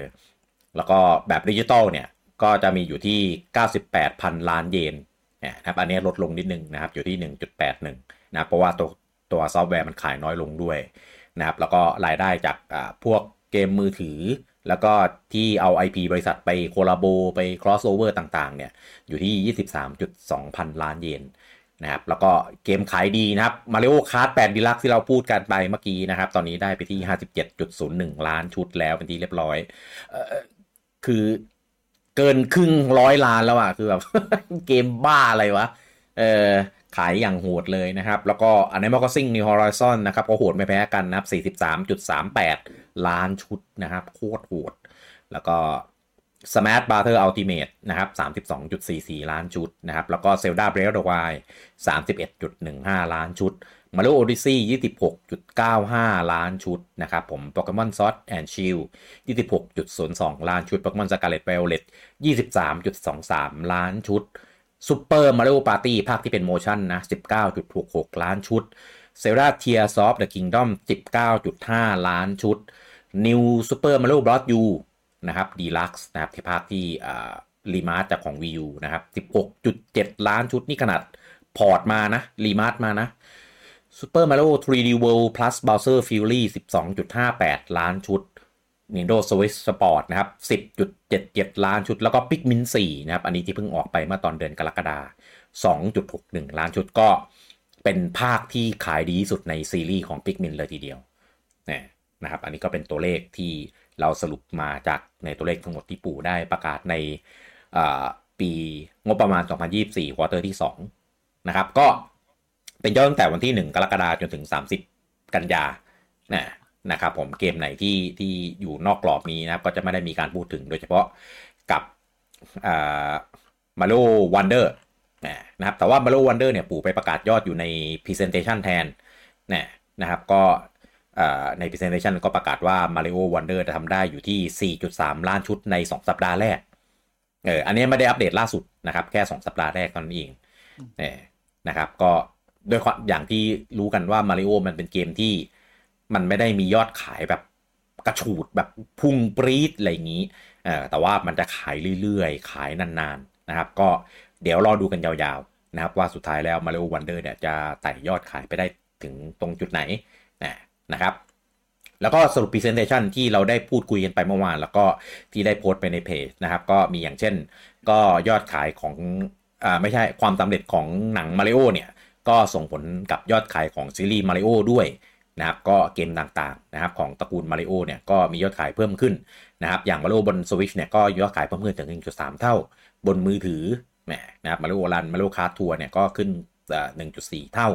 แล้วก็แบบดิจิตอลเนี่ย ก็จะมีอยู่ที่ 98พันล้านเยนนะครับอันนี้ลดลงนิดนึงนะครับอยู่ที่ 1.81นะครับเพราะว่าตัวตัวซอฟต์แวร์มันขายน้อยลงด้วยนะครับแล้วก็รายได้จากพวกเกมมือถือ แล้วก็ที่เอา IP บริษัทไป collab ไป crossover ต่างๆเนี่ยอยู่ที่ 23.2 พันล้านเยนนะครับแล้วก็เกมขายดีนะครับ Mario Kart 8 Deluxe ที่เราพูดกันไปเมื่อกี้นะครับ ตอนนี้ได้ไปที่ 57.01 ล้านชุดแล้วเป็นที่เรียบร้อยเอ่อคือ เกินครึ่งร้อยล้านแล้วอะคือแบบเกมบ้าอะไรวะ เออขายอย่างโหดเลยนะครับ แล้วก็ Animal Crossing New Horizon นะครับ ก็โหดไม่แพ้กันนะครับ 43.38 ล้านชุดนะครับ โคตรโหด แล้วก็ Smash Brother Ultimate นะครับ 32.44 ล้านชุดนะครับ แล้วก็ Zelda Breath of the Wild 31.15 ล้านชุด Mario Odyssey ยี่สิบหกจุดเก้าห้าล้านชุดนะครับผม Pokémon Sword and Shield ยี่สิบหกจุดศูนย์สองล้านชุด Pokémon Scarlet Violet ยี่สิบสามจุดสองสามล้านชุด Super Mario Party ภาคที่เป็น motion นะสิบเก้าจุดหกหกล้านชุด Zelda Tears of the Kingdom สิบเก้าจุดห้าล้านชุด New Super Mario Bros. Uนะครับ Deluxe นะครับที่ภาคที่ remaster จากของ Wii U นะครับ 16.7 ล้านชุดนี่ขนาด port มานะ remaster มานะ Super Mario 3D World Plus Bowser Fury 12.58 ล้านชุด Nintendo Switch Sport นะครับ 10.77 ล้านชุด แล้วก็ Pikmin 4 นะครับ อันนี้ที่เพิ่งออกไปเมื่อตอนเดือนกรกฎาคม 2.61 ล้านชุดก็เป็นภาคที่ขายดีที่สุดในซีรีส์ของ Pikmin เลยทีเดียวนะครับ อันนี้ก็เป็นตัวเลขที่เราสรุปมาจากในตัวเลขทั้งหมดที่ปู่ได้ประกาศในปีงบประมาณ 2024 quarter ที่ 2 นะครับ ก็ เป็นยอดตั้งแต่วันที่ 1 กรกฎาคมจนถึง 30 กันยานะนะครับผมเกมไหนที่ที่อยู่นอกกรอบนี้นะครับก็จะไม่ได้มีการพูดถึงโดยเฉพาะกับ Mario Wonder นะครับแต่ว่า Mario Wonder เนี่ยปู่ไปประกาศยอดอยู่ใน Presentation แทนนะนะครับก็ใน Presentation ก็ประกาศว่า Mario Wonder จะทำได้อยู่ที่ 4.3 ล้านชุดใน 2 สัปดาห์แรกเอออันนี้ไม่ได้อัปเดตล่าสุดนะครับ แค่ 2 สัปดาห์แรกตอนนั้นเองเออนะครับก็ ด้วยอย่างที่รู้กันว่า Mario มันเป็นเกมที่มันไม่ได้มียอดขายแบบกระฉูดแบบพุ่งปรี๊ดอะไรอย่างนี้แต่ว่ามันจะขายเรื่อยๆ ขายนานๆนะครับ ก็เดี๋ยวรอดูกันยาวๆนะครับ ว่าสุดท้ายแล้ว Mario Wonder เนี่ยจะไต่ยอดขายไปได้ถึงตรงจุดไหนนะครับ แล้วก็สรุป Presentation ที่เราได้พูดคุยกันไปเมื่อวาน แล้วก็ที่ได้โพสต์ไปในเพจนะครับ ก็มีอย่างเช่น ก็ยอดขายของอ่าไม่ใช่ความสำเร็จของหนังมาริโอเนี่ย ก็ส่งผลกับยอดขายของซีรีส์มาริโอด้วยนะครับก็เกมต่างๆนะครับของตระกูลมาริโอเนี่ยก็มียอดขายเพิ่มขึ้นนะครับอย่างมาริโอบนสวิชเนี่ยก็ยอดขายเพิ่มขึ้นถึง 1.3 เท่า บนมือถือแหมนะครับ Mario Run Mario Kart Tour เนี่ยก็ขึ้น 1.4 เท่า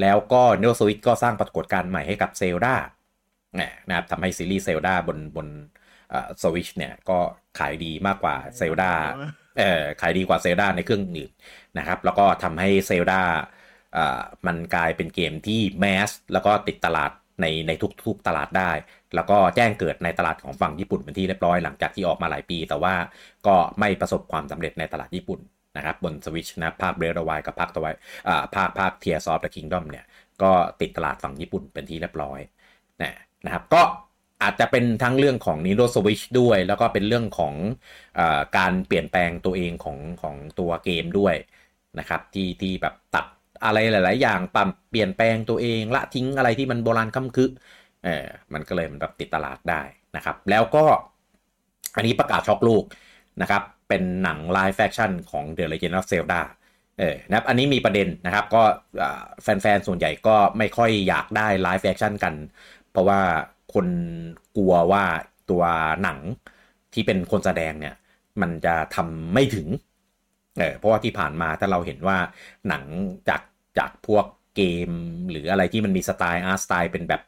แล้วก็ Nintendo Switch ก็สร้างปรากฏการณ์ใหม่ให้กับเซลดานะครับทำให้ซีรีส์เซลดาบนบนสวิชเนี่ยก็ขายดีมากกว่าเซลดาเอ่อขายดีกว่าเซลดาในเครื่องอื่นนะครับแล้วก็ทำให้เซลดา มันกลายเป็นเกมที่ mass แล้วก็ติดตลาดในในทุกๆตลาดได้ แล้วก็แจ้งเกิดในตลาดของฝั่งญี่ปุ่นเป็นที่เรียบร้อยหลังจากที่ออกมาหลายปี แต่ว่าก็ไม่ประสบความสำเร็จในตลาดญี่ปุ่นนะครับบนสวิชนะภาค Breath of the Wild กับภาคตะวันอ่าภาคภาค Tears of the Kingdom เนี่ยก็ติดตลาดฝั่งญี่ปุ่นเป็นที่เรียบร้อยนะนะครับก็อาจจะเป็นทั้งเรื่องของ Nintendo Switch ด้วย แล้วก็เป็นเรื่องของอการเปลี่ยนแปลงตัวเองของของตัวเกมด้วยนะครับที่ที่แบบตัด อะไรหลาย ๆ อย่างปรับเปลี่ยนแปลงตัวเองละทิ้งอะไรที่มันโบราณคร่ำครึเออมันก็เลยมันแบบติดตลาดได้นะครับ แล้วก็อันนี้ประกาศช็อกโลกนะครับ เป็นหนัง live action ของ The Legend of Zelda เออนะครับอันนี้มีประเด็นนะครับก็แฟน ๆ ส่วนใหญ่ก็ไม่ค่อยอยากได้ live action กัน เพราะว่าคนกลัวว่าตัวหนังที่เป็นคนแสดงเนี่ย มันจะทำไม่ถึง เออเพราะว่าที่ผ่านมาถ้าเราเห็นว่าหนังจากจากพวกเกม หรืออะไรที่มันมีสไตล์อาร์ตสไตล์เป็นแบบ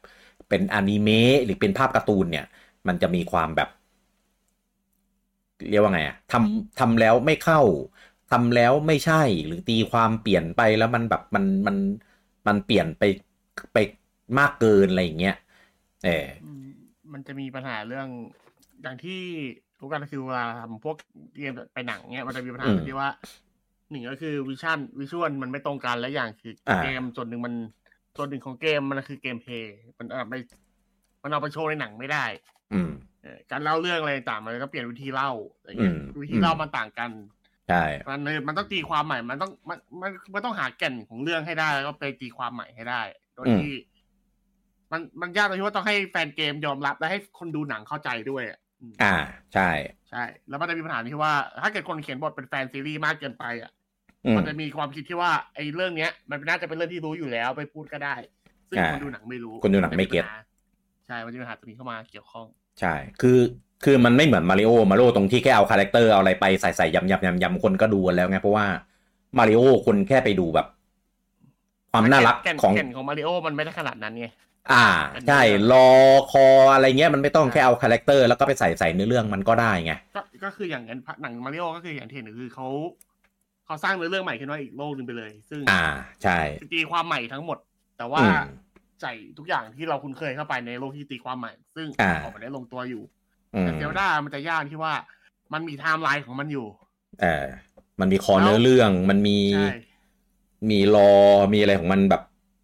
เป็นอนิเมะหรือเป็นภาพการ์ตูนเนี่ย มันจะมีความแบบ เรียกว่าไงอะทำทำแล้วไม่เข้าทำแล้วไม่ใช่หรือตีความเปลี่ยนไปแล้วมันแบบมันมันมันเปลี่ยนไปไปมากเกินอะไรอย่างเงี้ยเออมันจะมีปัญหาเรื่องอย่างที่ รู้กันคือเวลาทำพวกเกมไปหนังเนี้ยมันจะมีปัญหาที่ว่าหนึ่งก็คือวิชั่นวิชวลมันไม่ตรงกันและอย่างคือเกมส่วนหนึ่งมันส่วนหนึ่งของเกมมันคือเกมเพย์มันเอาไปมันเอาไปโชว์ในหนังไม่ได้ อืมการเล่าเรื่องอะไรต่างมันก็เปลี่ยนวิธีเล่าอะไรเงี้ยวิธีเล่ามันต่างกันใช่มันมันต้องตีความใหม่มันต้องมันมันมันต้องหาแก่นของเรื่องให้ได้แล้วก็ไปตีความใหม่ให้ได้ โดยที่ มันมันยากตรงที่ว่าต้องให้แฟนเกมยอมรับและให้คนดูหนังเข้าใจด้วย อ่า ใช่ ใช่ แล้วมันจะมีปัญหาที่ว่า ถ้าเกิดคนเขียนบทเป็นแฟนซีรีส์มากเกินไปอะมันจะมีความคิดที่ว่าไอ้เรื่องเนี้ย มันน่าจะเป็นเรื่องที่รู้อยู่แล้วไปพูดก็ได้ ซึ่งคนดูหนังไม่รู้ คนดูหนังไม่ get ใช่ มันจะมีปัญหาตรงนี้เข้ามาเกี่ยวข้อง ใช่ คือคือมันไม่เหมือนมาริโอมาริโอตรงที่แค่เอา character เอาอะไรไปใส่ใส่ยำยำยำยำคนก็ดูแล้วไงเพราะว่ามาริโอคนแค่ไปดูแบบ ความน่ารักของแก่นของมาริโอมันไม่ได้ขนาดนั้นไง อ่าใช่ lore core อะไรเงี้ยมันไม่ต้องแค่เอา character แล้วก็ไปใส่ใส่เนื้อเรื่องมันก็ได้ไงก็ก็คืออย่างนั้นหนังมาริโอก็คืออย่างที่เห็นคือเขาเขาสร้างเนื้อเรื่องใหม่ขึ้นมาอีกโลกหนึ่งไปเลย ซึ่ง อ่าใช่ตีความใหม่ทั้งหมด แต่ว่าใส่ทุกอย่างที่เราคุ้นเคยเข้าไปในโลกที่ตีความใหม่ ซึ่งออกมาได้ลงตัวอยู่แต่เซลดามันจะยากที่ว่ามันมีไทม์ไลน์ของมันอยู่เออมันมี core เนื้อเรื่องมันมีมี lore มีอะไรของมันแบบ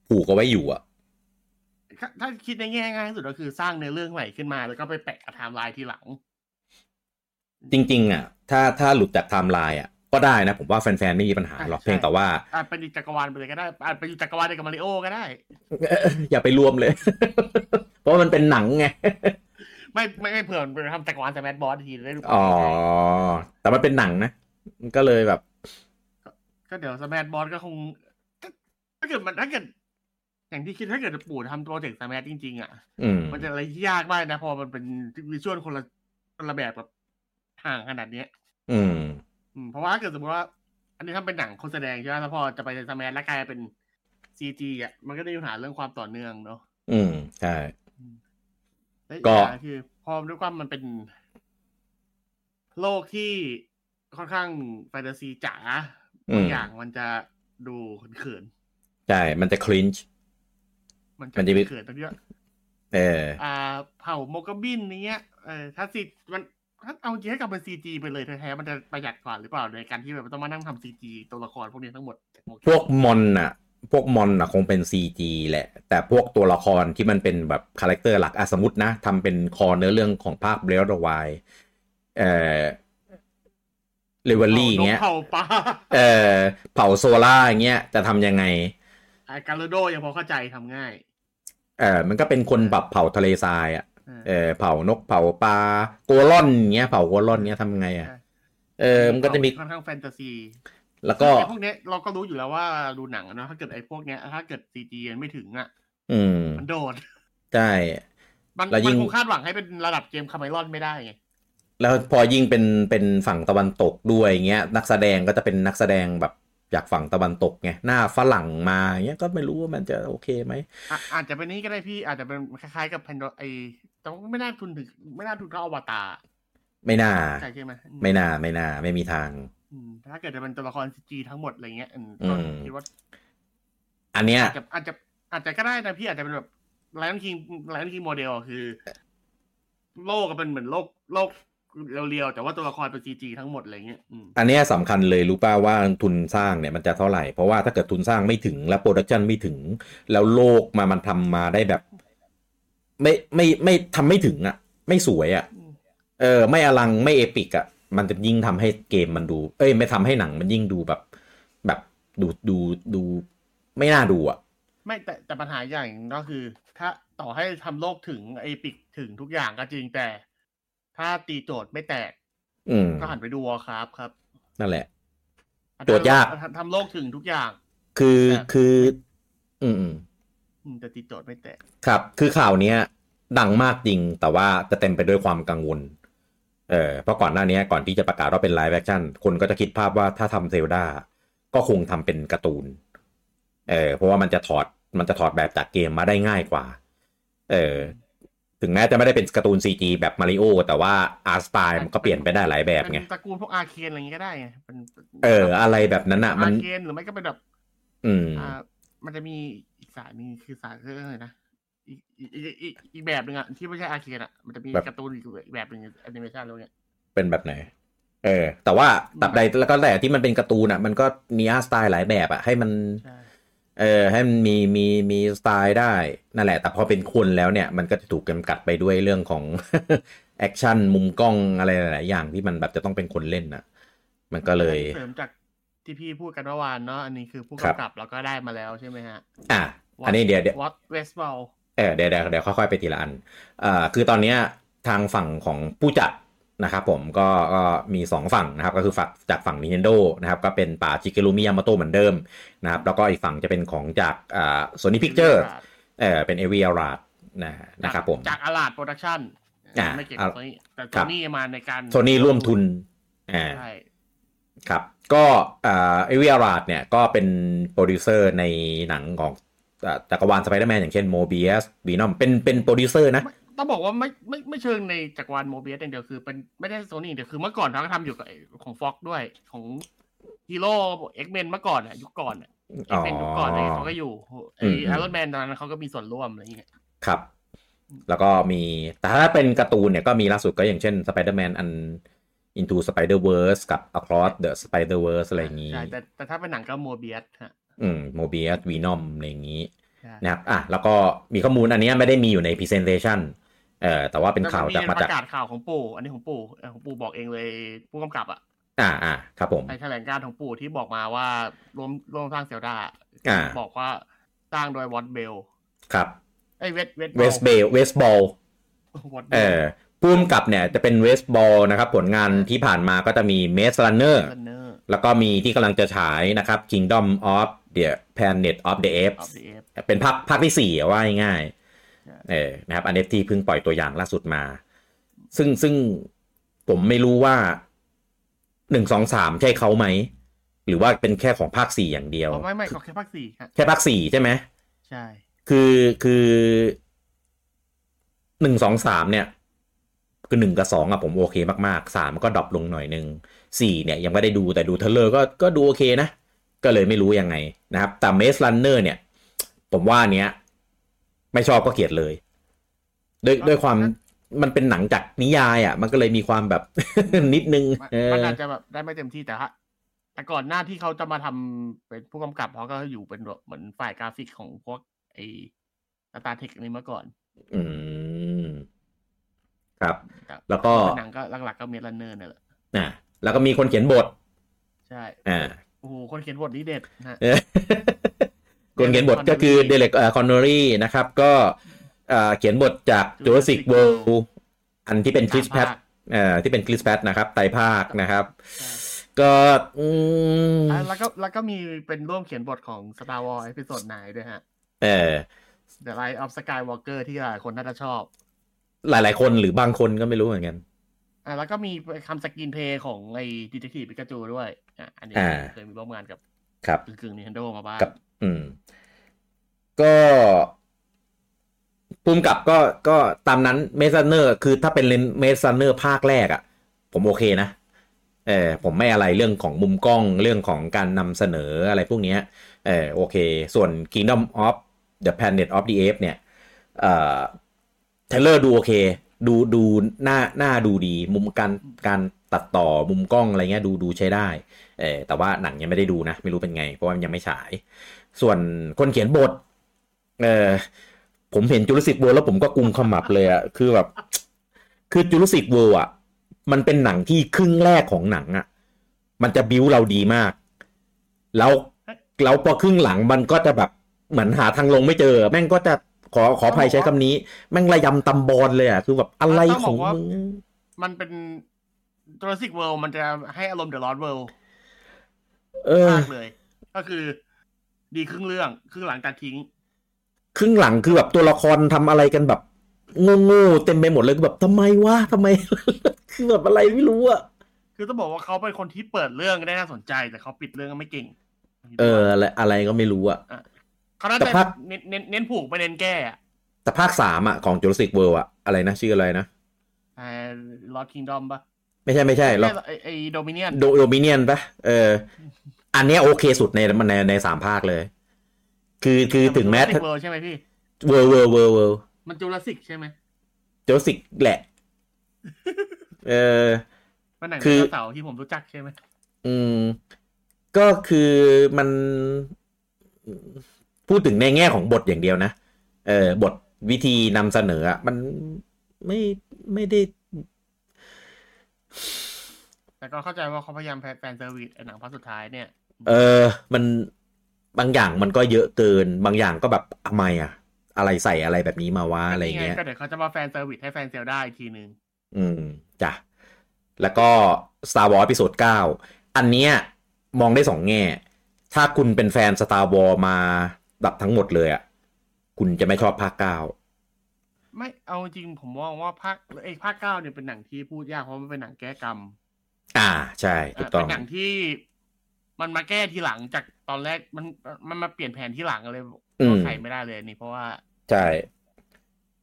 ผูกเอาไว้อยู่อะ ถ้าคิดในแง่ง่ายที่สุดก็คือสร้างเนื้อเรื่องใหม่ขึ้นมา แล้วก็ไปแปะกับไทม์ไลน์ทีหลัง จริง ๆ อะ ถ้าถ้าหลุดจากไทม์ไลน์อะก็ได้นะ ผมว่าแฟนๆไม่มีปัญหาหรอกเพียงแต่ว่าอาจเป็นจักรวาลไปเลยก็ได้อาจเป็นจักรวาลเดียวกับมาริโอก็ได้ อย่าไปรวมเลย เพราะมันเป็นหนังไงไม่ไม่ไม่เผื่อไปทำจักรวาล Smash Bros ทีได้รู้อ๋อแต่มันเป็นหนังนะมันก็เลยแบบ ก็เดี๋ยว Smash Bros ก็คงถ้าเกิดมันถ้าเกิด อย่างที่คิดถ้าเกิดปู่ทำ project Smash จริง ๆ อะอืมมันจะอะไรที่ยากมากนะ พอมันเป็น visual คนละคนละแบบแบบห่างขนาดเนี้ย อืมอืมเพราะว่าถ้าเกิดสมมติว่า อันนี้ถ้าเป็นหนังคนแสดงใช่ไหมแล้วพอจะไป Smash แล้วกลายเป็น CG อะ มันก็ได้มีปัญหาเรื่องความต่อเนื่องเนาะอืมใช่และอีก็อย่างคือ พอด้วยความมันเป็น โลกที่ค่อนข้างแฟนตาซีจ๋าอืบางมอย่างมันจะดูเขินใช่ มันจะคลินช์ๆ มันมันจะมีเขินตรงที่ว่าเอออ่า เผ่าโมกาบินเนี้ยเออถ้าซีมันถ้าเอาจริงให้กลับเป็นซีจีไปเลยแท้ๆมันจะประหยัดกว่าหรือเปล่าในการที่แบบต้องมานั่งทำซีจีตัวละครพวกนี้ทั้งหมด พวกมอนน่ะพวกมอนน่ะคงเป็น CG แหละ แต่พวกตัวละครที่มันเป็นแบบคาแรคเตอร์หลักอะสมมตินะทำเป็นคอเนื้อเรื่องของภาคเบลล์วายเอ่อเลเวลลี่เงี้ยเผ่าปลาเออเผาโซล่าเงี้ยจะทำยังไงอ่าการโลโดยังพอเข้าใจทำง่าย เออมันก็เป็นคนแบบเผาทะเลทรายอะเออเออเผานกเผาปลาโกลอนเงี้ย เผาโกลอนเงี้ยทำไงอะเออมันก็จะมีค่อนข้างแฟนตาซี แล้วก็ไอ้พวกเนี้ยเราก็รู้อยู่แล้วว่าดูหนังอะเนาะถ้าเกิดไอ้พวกเนี้ยถ้าเกิดซีจีไม่ถึงอะ อืม มันโดดใช่มันแล้วยิ่มันงคงคาดหวังให้เป็นระดับเจมส์คาเมรอนไม่ได้ไงแล้วพอยิ่งเป็นเป็นฝั่งตะวันตกด้วยเงี้ย นักแสดงก็จะเป็นนักแสดงแบบ จากฝั่งตะวันตกไงหน้าฝรั่งมาเงี้ยก็ไม่รู้ว่ามันจะโอเคไหมอะอาจจะเป็นนี้ก็ได้พี่อาจจะเป็นคล้ายๆกับแพนโดไอแต่ว่าไม่น่าทุนถึงไม่น่าทุนเท่าอวตารไม่น่าใช่ใช่ไหมอืไม่น่าไม่น่าไม่มีทางอืมถ้าเกิดจะเป็นตัวละคร CG ทั้งหมดอะไรเงี้ยอืมอืก็มคิดว่า อันเนี้ยอาจจะอาจจะอาจจะก็ได้นะพี่อาจจะเป็นแบบ Lion King Lion King model คือ โลกก็เป็นเหมือนโลกโลก real ๆแต่ว่าตัวละครเป็น CG ทั้งหมดอะไรเงี้ยอืมอันเนี้ยสำคัญเลยรู้ป่าว่าทุนสร้างเนี่ยมันจะเท่าไหร่ เพราะว่าถ้าเกิดทุนสร้างไม่ถึงแล้ว production ไม่ถึง แล้วโลกมามันทำมาได้แบบ ไม่ไม่ไม่ทำไม่ถึงอะ ไม่สวยอะอืมเออ ไม่อลังไม่เอปิกอะ มันจะยิ่งทำให้เกมมันดู เอ้ย ไม่ทำให้หนังมันยิ่งดูแบบ แบบดูดูดู ไม่น่าดูอะ ไม่แต่แต่ปัญหาอย่างหนึ่งก็คือ ถ้าต่อให้ทำโลกถึงไอปิกถึงทุกอย่างก็จริงแต่ ถ้าตีโจทย์ไม่แตก อืมก็หันไปดูวอร์ครับครับ นั่นแหละอาจโจทย์ยากทำทำโลกถึงทุกอย่าง คือแต่คืออืมอืมอืมแต่ตีโจทย์ไม่แตก ครับ คือข่าวเนี้ย ดังมากจริง แต่ว่าจะเต็มไปด้วยความกังวล เออเพราะก่อนหน้านี้ก่อนที่จะประกาศว่าเป็น live action คนก็จะคิดภาพว่าถ้าทำเซลดาก็คงทำเป็นการ์ตูน เออเพราะว่ามันจะถอดมันจะถอดแบบจากเกมมาได้ง่ายกว่า เออ ถึงแม้จะไม่ได้เป็นการ์ตูน CG แบบมาริโอแต่ว่าอาร์สไตล์มันก็เปลี่ยนไปได้หลายแบบไงเป็นตระกูลพวกอาร์เคนอะไรอย่างงี้ก็ได้ไงเป็นเออ อะไรแบบนั้นอะ มัอานร์เคนหรือไม่ก็เป็นแบบ อืมอ่ามันจะมีอีกสายหนึงคือสายเรื่องอะไรนะอีกอีกอีกอีกอีกแบบหนึ่งอะที่ไม่ใช่อาร์เคนอะมันจะมีแบบการ์ตูนอีกแบบหนึ่งแอนิเมชันแล้วเนี่ยเป็นแบบไหนเออ แต่ว่าตับใดแล้วก็แต่ที่มันเป็นการ์ตูนอะ มันก็มีอาร์ตสไตล์หลายแบบอะให้มันใช่ เออให้มันมีมีมีสไตล์ได้นั่นแหละ แต่พอเป็นคนแล้วเนี่ย มันก็จะถูกจำกัดไปด้วยเรื่องของ action มุมกล้องอะไรหลาย ๆ อย่างที่มันแบบจะต้องเป็นคนเล่นอะ มันก็เลยเสริมจากที่พี่พูดกันเมื่อวานเนาะอันนี้คือผู้ครับกำกับเราก็ได้มาแล้วใช่ไหมฮะ อะ อันนี้เดี๋ยวเดี๋ยววัด Wes Ballเออเดี๋ยวเดี๋ยวเดี๋ยวค่อย ๆ ไปทีละอันอ่าคือตอนเนี้ยทางฝั่งของผู้จัด นะครับผมก็ก็มี 2 ฝั่งนะครับก็คือฝั่งจากฝั่ง Nintendo นะครับก็เป็นปู่ชิเกรุมิยาโมโตะเหมือนเดิมนะครับแล้วก็อีกฝั่งจะเป็นของจากอ่า Sony Picture เออเป็น a v i a r a d นะนะครับผมจากอาลาดโปรดักชั่นอ่าไม่เกี่ยวกับโซนี่แต่โซครับนี่มาในการโซนี่ร่วมทุนอ่าใช่ครับก็อ่า Avi Arad เนี่ยก็เป็นโปรดิวเซอร์ในหนังของอ่าจักรวาลสไปเดอร์แมนอย่างเช่นโมบิ u สวีนอมเป็นเป็นโปรดิวเซอร์นะไม่ ต้องบอกว่าไม่ไม่ไม่เชิงในจักรวาล Morbius อย่างเดียวคือเป็นไม่ได้โซนี่เดียวคือเมื่อก่อนเขาก็ทำอยู่กับไอ้ของ Fox ด้วยของฮีโร่ X-Men เมื่อก่อนอะยุคก่อนอะ X-Men ยุคก่อนอะไรเขาก็อยู่ไอ้อืม Iron Man ตอนนั้นเขาก็มีส่วนร่วมอะไรอย่างเงี้ยครับ แล้วก็มีแต่ถ้าเป็นการ์ตูนเนี่ยก็มีล่าสุดก็อย่างเช่น Spider-Man อัน Into Spider-Verse กับ Across the Spider-Verse อะไรอย่างนี้ใช่แต่แต่ถ้าเป็นหนังก็ Morbius ฮะอืมโมบิ u สวีนอมอะไรอย่างนี้ใช่นะครับอะแล้วก็มีข้อมูลอันเนี้ยไม่ได้มีอยู่ใน Presentation เอ่อแต่ว่าเป็นข่าวจากมาปจากระกาศข่าวของปู่ อันนี้ของปู่เอ่อของปู่บอกเองเลยผู้กำกับอะอ่าอ่าครับผมในแถลงการณ์ของปู่ที่บอกมาว่าร่วมร่วมสร้างเซลดาอ่าบอกว่าสร้างโดยวอตเบลครับไอ้เวสเวสเวสเบลเวสบอลวอตเบเอลอพุ่มกับเนี่ยจะเป็นเวสบอลนะครับ ผลงานที่ผ่านมาก็จะมีเมส r ันเนอร์เนอร์แล้วก็มีที่กำลังจะฉายนะครับ Kingdom of The Planet of the Apes เป็นภาคภาคที่สี่ว่าง่ายๆ เออนะครับ อันนี้ที่เพิ่งปล่อยตัวอย่างล่าสุดมา ซึ่งซึ่งผมไม่รู้ว่าหนึ่งสองสามใช่เขาไหม หรือว่าเป็นแค่ของภาคสี่อย่างเดียว ไม่ไม่แค่ภาคสี่แค่ภาคสี่ใช่ไหมใช่ คือคือหนึ่งสองสามเนี่ย คือหนึ่งกับสองอะผมโอเคมากๆสามก็ drop ลงหน่อยหนึ่งสี่เนี่ยยังไม่ได้ดูแต่ดู trailer ก็ก็ดูโอเคนะ ก็เลยไม่รู้ยังไงนะครับ แต่ Maze Runner เนี่ย ผมว่าเนี้ย ไม่ชอบก็เกลียดเลยด้วยด้วยความมันเป็นหนังจากนิยายอะ มันก็เลยมีความแบบ นิดนึงมันอาจจะแบบได้ไม่เต็มที่แต่ฮะแต่ก่อนหน้าที่เขาจะมาทำเป็นผู้กำกับเขาก็อยู่เป็นแบบเหมือนฝ่ายกราฟิกของพวกไอ้ Star Trek นี้มาก่อน อืม ครับ แล้วก็หนังก็หลักๆก็ Maze Runner นี่แหละอ่าแล้วก็มีคนเขียนบท ใช่อ่าโอ้โหคนเขียนบทนี้เด็ดนะ คนเขียนบทก็คือ Derek Connolly นะครับ ก็เขียนบทจาก Jurassic World อันที่เป็น Chris Pratt ที่เป็น Chris Pratt นะครับไตรภาคนะครับก็อืมแล้วก็แล้วก็มีเป็นร่วมเขียนบทของ Star Wars Episode ไหนด้วยฮะ เออ The Rise of Skywalker ที่หลายคนน่าจะชอบ หลายๆคนหรือบางคนก็ไม่รู้เหมือนกัน อ่าแล้วก็มีทำ screenplay ของไอ้ Detective Pikachu ด้วย อ่าอันนี้เคยมีร่วมงานกับ ครับกึ่ง Nintendo มาบ้างกับ อืม ก็ผู้กำกับก็ก็ตามนั้น Maze Runner คือถ้าเป็น Maze Runner ภาคแรกอะ่ะ ผมโอเคนะเออผมไม่อะไรเรื่องของมุมกล้องเรื่องของการนำเสนออะไรพวกนี้เออโอเค ส่วน Kingdom of the Planet of the Apes เนี่ยเอ่อ trailer ดูโอเค ดูดูหน้าหน้าดูดี มุมการการตัดต่อมุมกล้องอะไรเงี้ยดูดูใช้ได้เออแต่ว่าหนังยังไม่ได้ดูนะ ไม่รู้เป็นไง เพราะว่ามันยังไม่ฉาย ส่วนคนเขียนบท เออผมเห็น Jurassic World แล้วผมก็กุมขมับเลยอะคือแบบ คือ Jurassic World อะมันเป็นหนังที่ครึ่งแรกของหนังอะมันจะบิ้วเราดีมาก แล้วแล้วพอครึ่งหลังมันก็จะแบบเหมือนหาทางลงไม่เจอ แม่งก็จะขอขออภัยใช้คำนี้ แม่งระยำตำบอนเลยอะคือแบบอะไรของมึงมันเป็น Jurassic World มันจะให้อารมณ์ The Lost World มากเลย ก็คือ ดีครึ่งเรื่องครึ่งหลังตัดทิ้ง ครึ่งหลังคือแบบตัวละครทำอะไรกันแบบงงๆเต็มไปหมดเลยแบบทำไมวะทำไม คือแบบอะไรไม่รู้อะคือต้องบอกว่าเขาเป็นคนที่เปิดเรื่อง ได้น่าสนใจ แต่เขาปิดเรื่องไม่เก่ง เออ อะไรอะไรก็ไม่รู้อะเขาน่าจะเน้นเน้นผูกไปเน้นแก้อะแต่ภาคสามอะของ Jurassic World อะอะไรนะ ชื่ออะไรนะไอ้ Lost Kingdom ปะไม่ใช่ไม่ใช่หรอกไอ้โดมิเนียนโดมิเนียนปะเออ อันนี้โอเคสุดในในในสามภาคเลย คือคือถึงแม้ใช่ไหมพี่เวอร์เวอร์เวอร์เวอร์มันจูราสิกใช่ไหมจูราสิกแหละ เออมันหนังคือเสาที่ผมรู้จักใช่ไหมอืม ก็คือมันพูดถึงในแง่ของบทอย่างเดียวนะ เออบทวิธีนำเสนออะมันไม่ไม่ได้ แต่ก็เข้าใจว่าเขาพยายามแฟนเซอร์วิสหนังภาคสุดท้ายเนี่ย เออมันบางอย่างมันก็เยอะเกิน บางอย่างก็แบบทำไมอะอะไรใส่อะไรแบบนี้มาว่าอะไรเงี้ยก็เดี๋ยวเขาจะมา fan service ให้แฟนเซอร์ได้อีกทีนึง อืมจ้ะแล้วก็ Star Wars Episode 9อันเนี้ยมองได้สองแง่ ถ้าคุณเป็นแฟน Star Wars มาแบบทั้งหมดเลยอะคุณจะไม่ชอบภาคเก้าไม่เอาจริงผมมองว่าภาคไอ้ภาคเก้าเนี่ยเป็นหนังที่พูดยากเพราะมันเป็นหนังแก้กรรม อ่าใช่ถูกต้องเป็นหนังที่ มันมาแก้ทีหลังจากตอนแรกมันมันมาเปลี่ยนแผนที่หลังเลยใครไม่ได้เลยนี่เพราะว่าใช่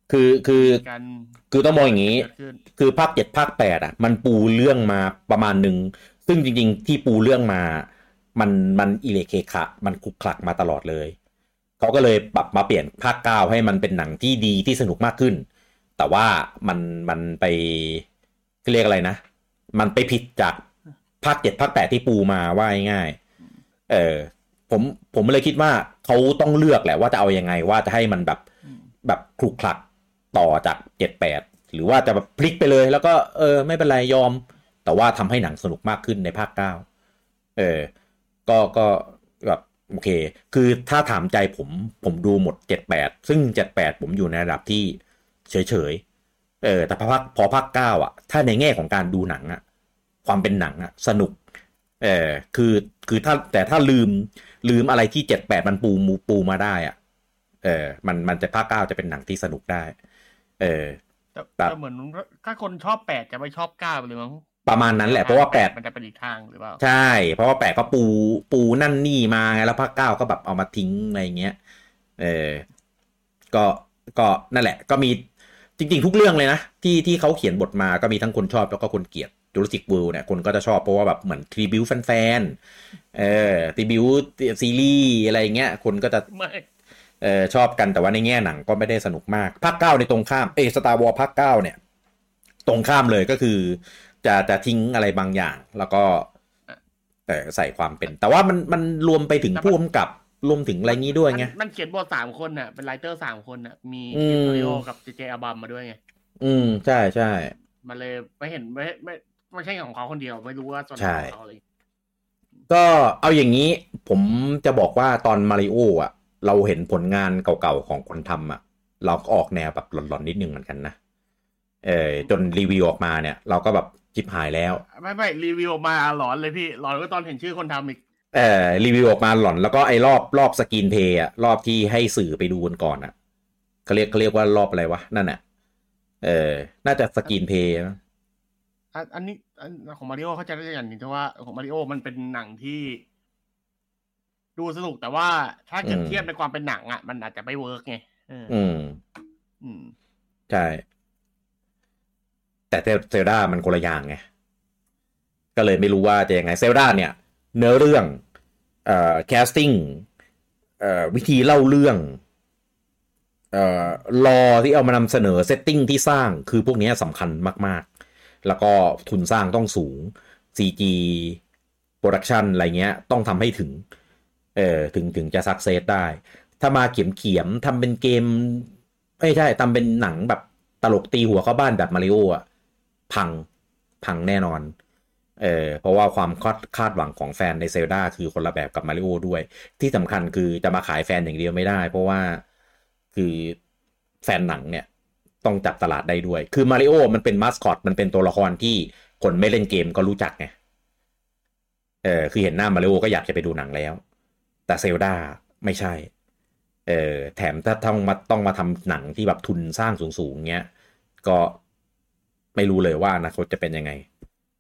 คือคือคือต้องมองอย่างนี้ คือภาคเจ็ดภาคแปดอะ มันปูเรื่องมาประมาณหนึ่ง ซึ่งจริง ๆ ที่ปูเรื่องมา มันมันอิเลเคคะมันคุกคลักมาตลอดเลยเขาก็เลยปรับมาเปลี่ยนภาคเก้าให้มันเป็นหนังที่ดีที่สนุกมากขึ้น แต่ว่ามันมันไปเรียกอะไรนะ มันไปผิดจาก ภาคเจ็ดภาคแปดที่ปูมาว่าง่ายเออผมผมเลยคิดว่าเขาต้องเลือกแหละว่าจะเอาอยัางไงว่าจะให้มันแบบแบบคลุกคลักต่อจากเจ็ดแปดหรือว่าจะแบบพลิกไปเลย แล้วก็เออ ไม่เป็นไรยอม แต่ว่าทำให้หนังสนุกมากขึ้นในภาคเก้าเออ ก็ก็แบบโอเค คือถ้าถามใจผมผมดูหมดเจ็ดแปดซึ่งเจ็ดแปดผมอยู่ในระดับที่เฉยเฉยเออ แต่พอภาคพอภาคเก้าอะ ถ้าในแง่ของการดูหนังอะ ความเป็นหนังอะสนุกเออคือคือถ้าแต่ถ้าลืมลืมอะไรที่เจ็ดแปดมันปูมูปูมาได้อะเออมันมันจะภาคเก้าจะเป็นหนังที่สนุกได้ เออแต่เหมือนถ้าคนชอบแปดจะไม่ชอบเก้าเลยมั้งประมาณนั้นแหละเพราะว่าแปดมันจะเป็นอีกทางหรือเปล่าใช่ เพราะว่าแปดก็ปูปูนั่นนี่มาไงแล้วภาคเก้าก็แบบเอามาทิ้งอะไรเงี้ยเออก็ก็นั่นแหละ ก็มีจริง ๆ ทุกเรื่องเลยนะที่ที่เขาเขียนบทมาก็มีทั้งคนชอบแล้วก็คนเกลียด Jurassic World เนี่ยคนก็จะชอบเพราะว่าแบบเหมือน tribute แฟนๆเออ tribute ซีรีส์อะไรเงี้ยคนก็จะเออชอบกันแต่ว่าในแง่หนังก็ไม่ได้สนุกมากภาคเก้าในตรงข้ามเอ Star Wars ภาคเก้าเนี่ย ตรงข้ามเลยก็คือ จะจะทิ้งอะไรบางอย่าง แล้วก็แต่ใส่ความเป็น แต่ว่ามันมันรวมไปถึงผู้กำกับรวมถึงอะไรงี้ด้วยไงมันเขียนบทสามคนน่ะเป็นไรเตอร์สามคนน่ะมีเอริโอกับเจเจอาบัมมาด้วยไงอืมใช่ใช่มาเลยไม่เห็นไม่ไม่ ไม่ใช่ของเขาคนเดียวไม่รู้ว่าส่วนของเขาเลยก็เอาอย่างนี้ผมจะบอกว่าตอนมาริโออะ เราเห็นผลงานเก่าๆของคนทำอะ เราก็ออกแนวแบบหลอนๆนิดนึงเหมือนกันนะเออจนรีวิวออกมาเนี่ย เราก็แบบฉิบหายแล้ว ไม่ไม่รีวิวออกมาหลอนเลยพี่หลอนก็ตอนเห็นชื่อคนทำอีกเอ่อรีวิวออกมาหลอนแล้วก็ไอ้รอบรอบ screenplay อะรอบที่ให้สื่อไปดูกันก่อนอะเขาเรียกเขาเรียกว่ารอบอะไรวะ นั่นอะเออ น่าจะ screenplay อันนี้ของมาริโอเขาจะได้อย่างนี้ที่ว่าของมาริโอมันเป็นหนังที่ ดูสนุกแต่ว่าถ้าเกิดเทียบในความเป็นหนังอะ มันอาจจะไม่ work ไงอืม อืมใช่ แต่ Zelda มันคนละอย่างไงก็เลยไม่รู้ว่าจะยังไง Zelda เนี่ย เนื้อเรื่อง เอ่อ casting เอ่อวิธีเล่าเรื่องเอ่อ lore ที่เอามานำเสนอ setting ที่สร้างคือพวกนี้สำคัญมากๆ แล้วก็ทุนสร้างต้องสูง CG production อะไรเงี้ยต้องทำให้ถึง เออถึงถึงจะ success ได้ ถ้ามาเขียมเขียมทำเป็นเกมไม่ใช่ทำเป็นหนังแบบตลกตีหัวเข้าบ้านแบบมาริโออะ พังพังแน่นอน เออเพราะว่าความคาดคาดหวังของแฟนในเซลดาคือคนละแบบกับมาริโอด้วย ที่สำคัญคือจะมาขายแฟนอย่างเดียวไม่ได้ เพราะว่าคือแฟนหนังเนี่ย ต้องจับตลาดได้ด้วย คือมาริโอมันเป็นมาสคอตมันเป็นตัวละครที่คนไม่เล่นเกมก็รู้จักไง เออคือเห็นหน้ามาริโอก็อยากจะไปดูหนังแล้ว แต่เซลดาไม่ใช่ เออแถมถ้าต้องมาต้องมาทำหนังที่แบบทุนสร้างสูงๆเงี้ย ก็ไม่รู้เลยว่าอนาคตจะเป็นยังไง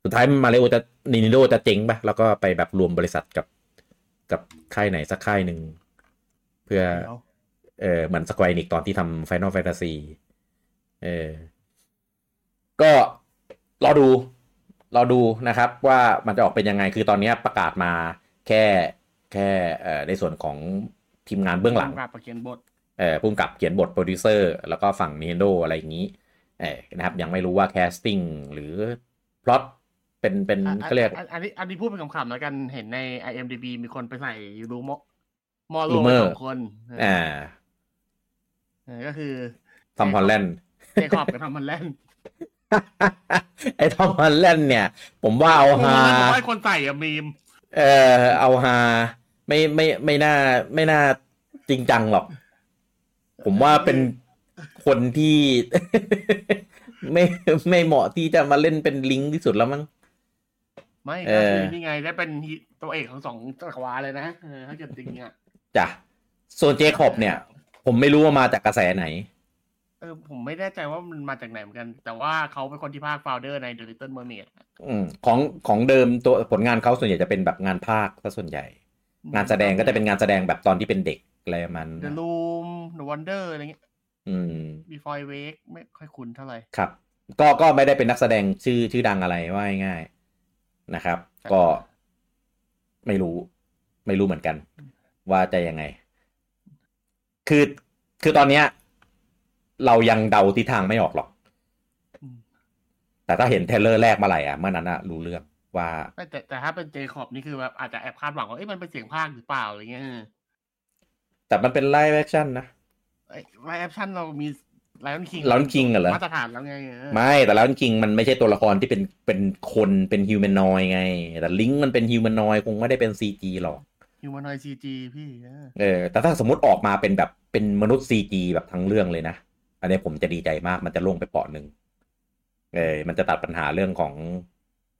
สุดท้ายมาเลโอจะนินโดจะเจ๊งปะแล้วก็ไปแบบรวมบริษัทกับกับค่ายไหนสักค่ายหนึ่งเพื่อ เออเหมือนสควอนิกตอนที่ทำ Final Fantasy เออก็รอดูรอดูนะครับ ว่ามันจะออกเป็นยังไงคือตอนนี้ประกาศมาแค่แค่เอ่อในส่วนของทีมงานเบื้องหลังเขียนบทเออผู้กำกับเขียนบทโปรดิวเซอร์แล้วก็ฝั่ง Nintendo อะไรอย่างนี้เออนะครับ ยังไม่รู้ว่า casting หรือพล็อตเป็นเป็นก็เรียกอันนี้อันนี้พูดเป็นขำๆแล้วกันเห็นใน IMDB มีคนไปใส่ rumor แล้วสองคนอ่าก็คือ Tom Holland Jacob กับ Tom Hollandไอ้ Tom Holland เนี่ย ผมว่าเอาฮาไอ้คนใส่อะมีม เออเอาฮาไม่ไม่ไม่น่าไม่น่าจริงจังหรอก ผมว่าเป็นคนที่ ไม่ไม่เหมาะที่จะมาเล่นเป็นลิงที่สุดแล้วมั้งไม่ก็คือนี่ไงได้เป็นตัวเอกของสองจักรวาลเลยนะถ้าเกิดจริงอะจ้ะส่วนเจคอบเนี่ย ผมไม่รู้ว่ามาจากกระแสไหน เออผมไม่แน่ใจว่ามันมาจากไหนเหมือนกัน แต่ว่าเขาเป็นคนที่ภาคฟาวเดอร์ใน The Little Mermaid อืมของของเดิมตัวผลงานเขาส่วนใหญ่จะเป็นแบบงานภาคซะส่วนใหญ่ งานแสดงก็จะเป็นงานแสดงแบบตอนที่เป็นเด็กอะไรมัน The Room The Wonder อะไรเงี้ยอืม Before Wake ไม่ค่อยคุ้นเท่าไหร่ครับ ก็ก็ไม่ได้เป็นนักแสดงชื่อชื่อดังอะไรว่าง่ายนะครับ ก็ไม่รู้ ไม่รู้เหมือนกัน ว่าจะยังไง คือคือตอนเนี้ย เรายังเดาทิศทางไม่ออกหรอก แต่ถ้าเห็น trailer แรกมาไหร่อะเมื่อนั้นอะรู้เรื่องว่า แต่แต่ถ้าเป็น Jacob นี่คือแบบอาจจะแอบคาดหวังว่าเอ้ยมันเป็นเสียงพากย์หรือเปล่าอะไรเงี้ยแต่มันเป็น live action นะ live action เรามี Lion King Lion King เหรอมาตรฐานแล้วไงไม่แต่ไลออนคิงมันไม่ใช่ตัวละครที่เป็นเป็นคนเป็น humanoid ไง แต่ลิงมันเป็น humanoid คงไม่ได้เป็น CG หรอก humanoid CG พี่เออแต่ถ้าสมมติออกมาเป็นแบบเป็นมนุษย์ CG แบบทั้งเรื่องเลยนะ อันนี้ผมจะดีใจมากมันจะลงไปเปลาะหนึ่งเออมันจะตัดปัญหาเรื่องของ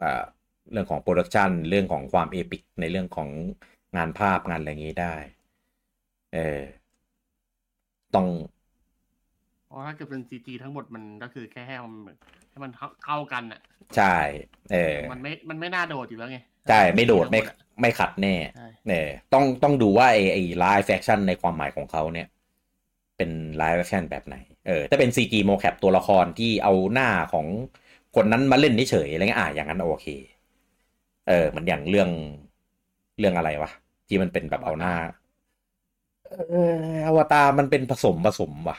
อ่าเรื่องของ production เรื่องของความ epic ในเรื่องของงานภาพงานอะไรอย่างนี้ได้ เออต้องเพราะถ้าเกิดเป็น CG ทั้งหมดมันก็คือแค่ให้มันให้มันเข้ากันอะ ใช่ เออ มันไม่ มันไม่น่าโดดอยู่แล้วไง ใช่ ไม่โดดไม่ไม่ขัดแน่เนี่ยต้องต้องดูว่าไอไอ live action ในความหมายของเขาเนี่ย เป็น live action แบบไหน เออถ้าเป็น CG โมแคปตัวละครที่เอาหน้าของคนนั้นมาเล่นเฉยอะไรเงี้ยอะอย่างนั้นโอเค เออมันอย่างเรื่องเรื่องอะไรวะที่มันเป็นแบบเอาหน้า เอออวตารมันเป็นผสมผสมว่ะ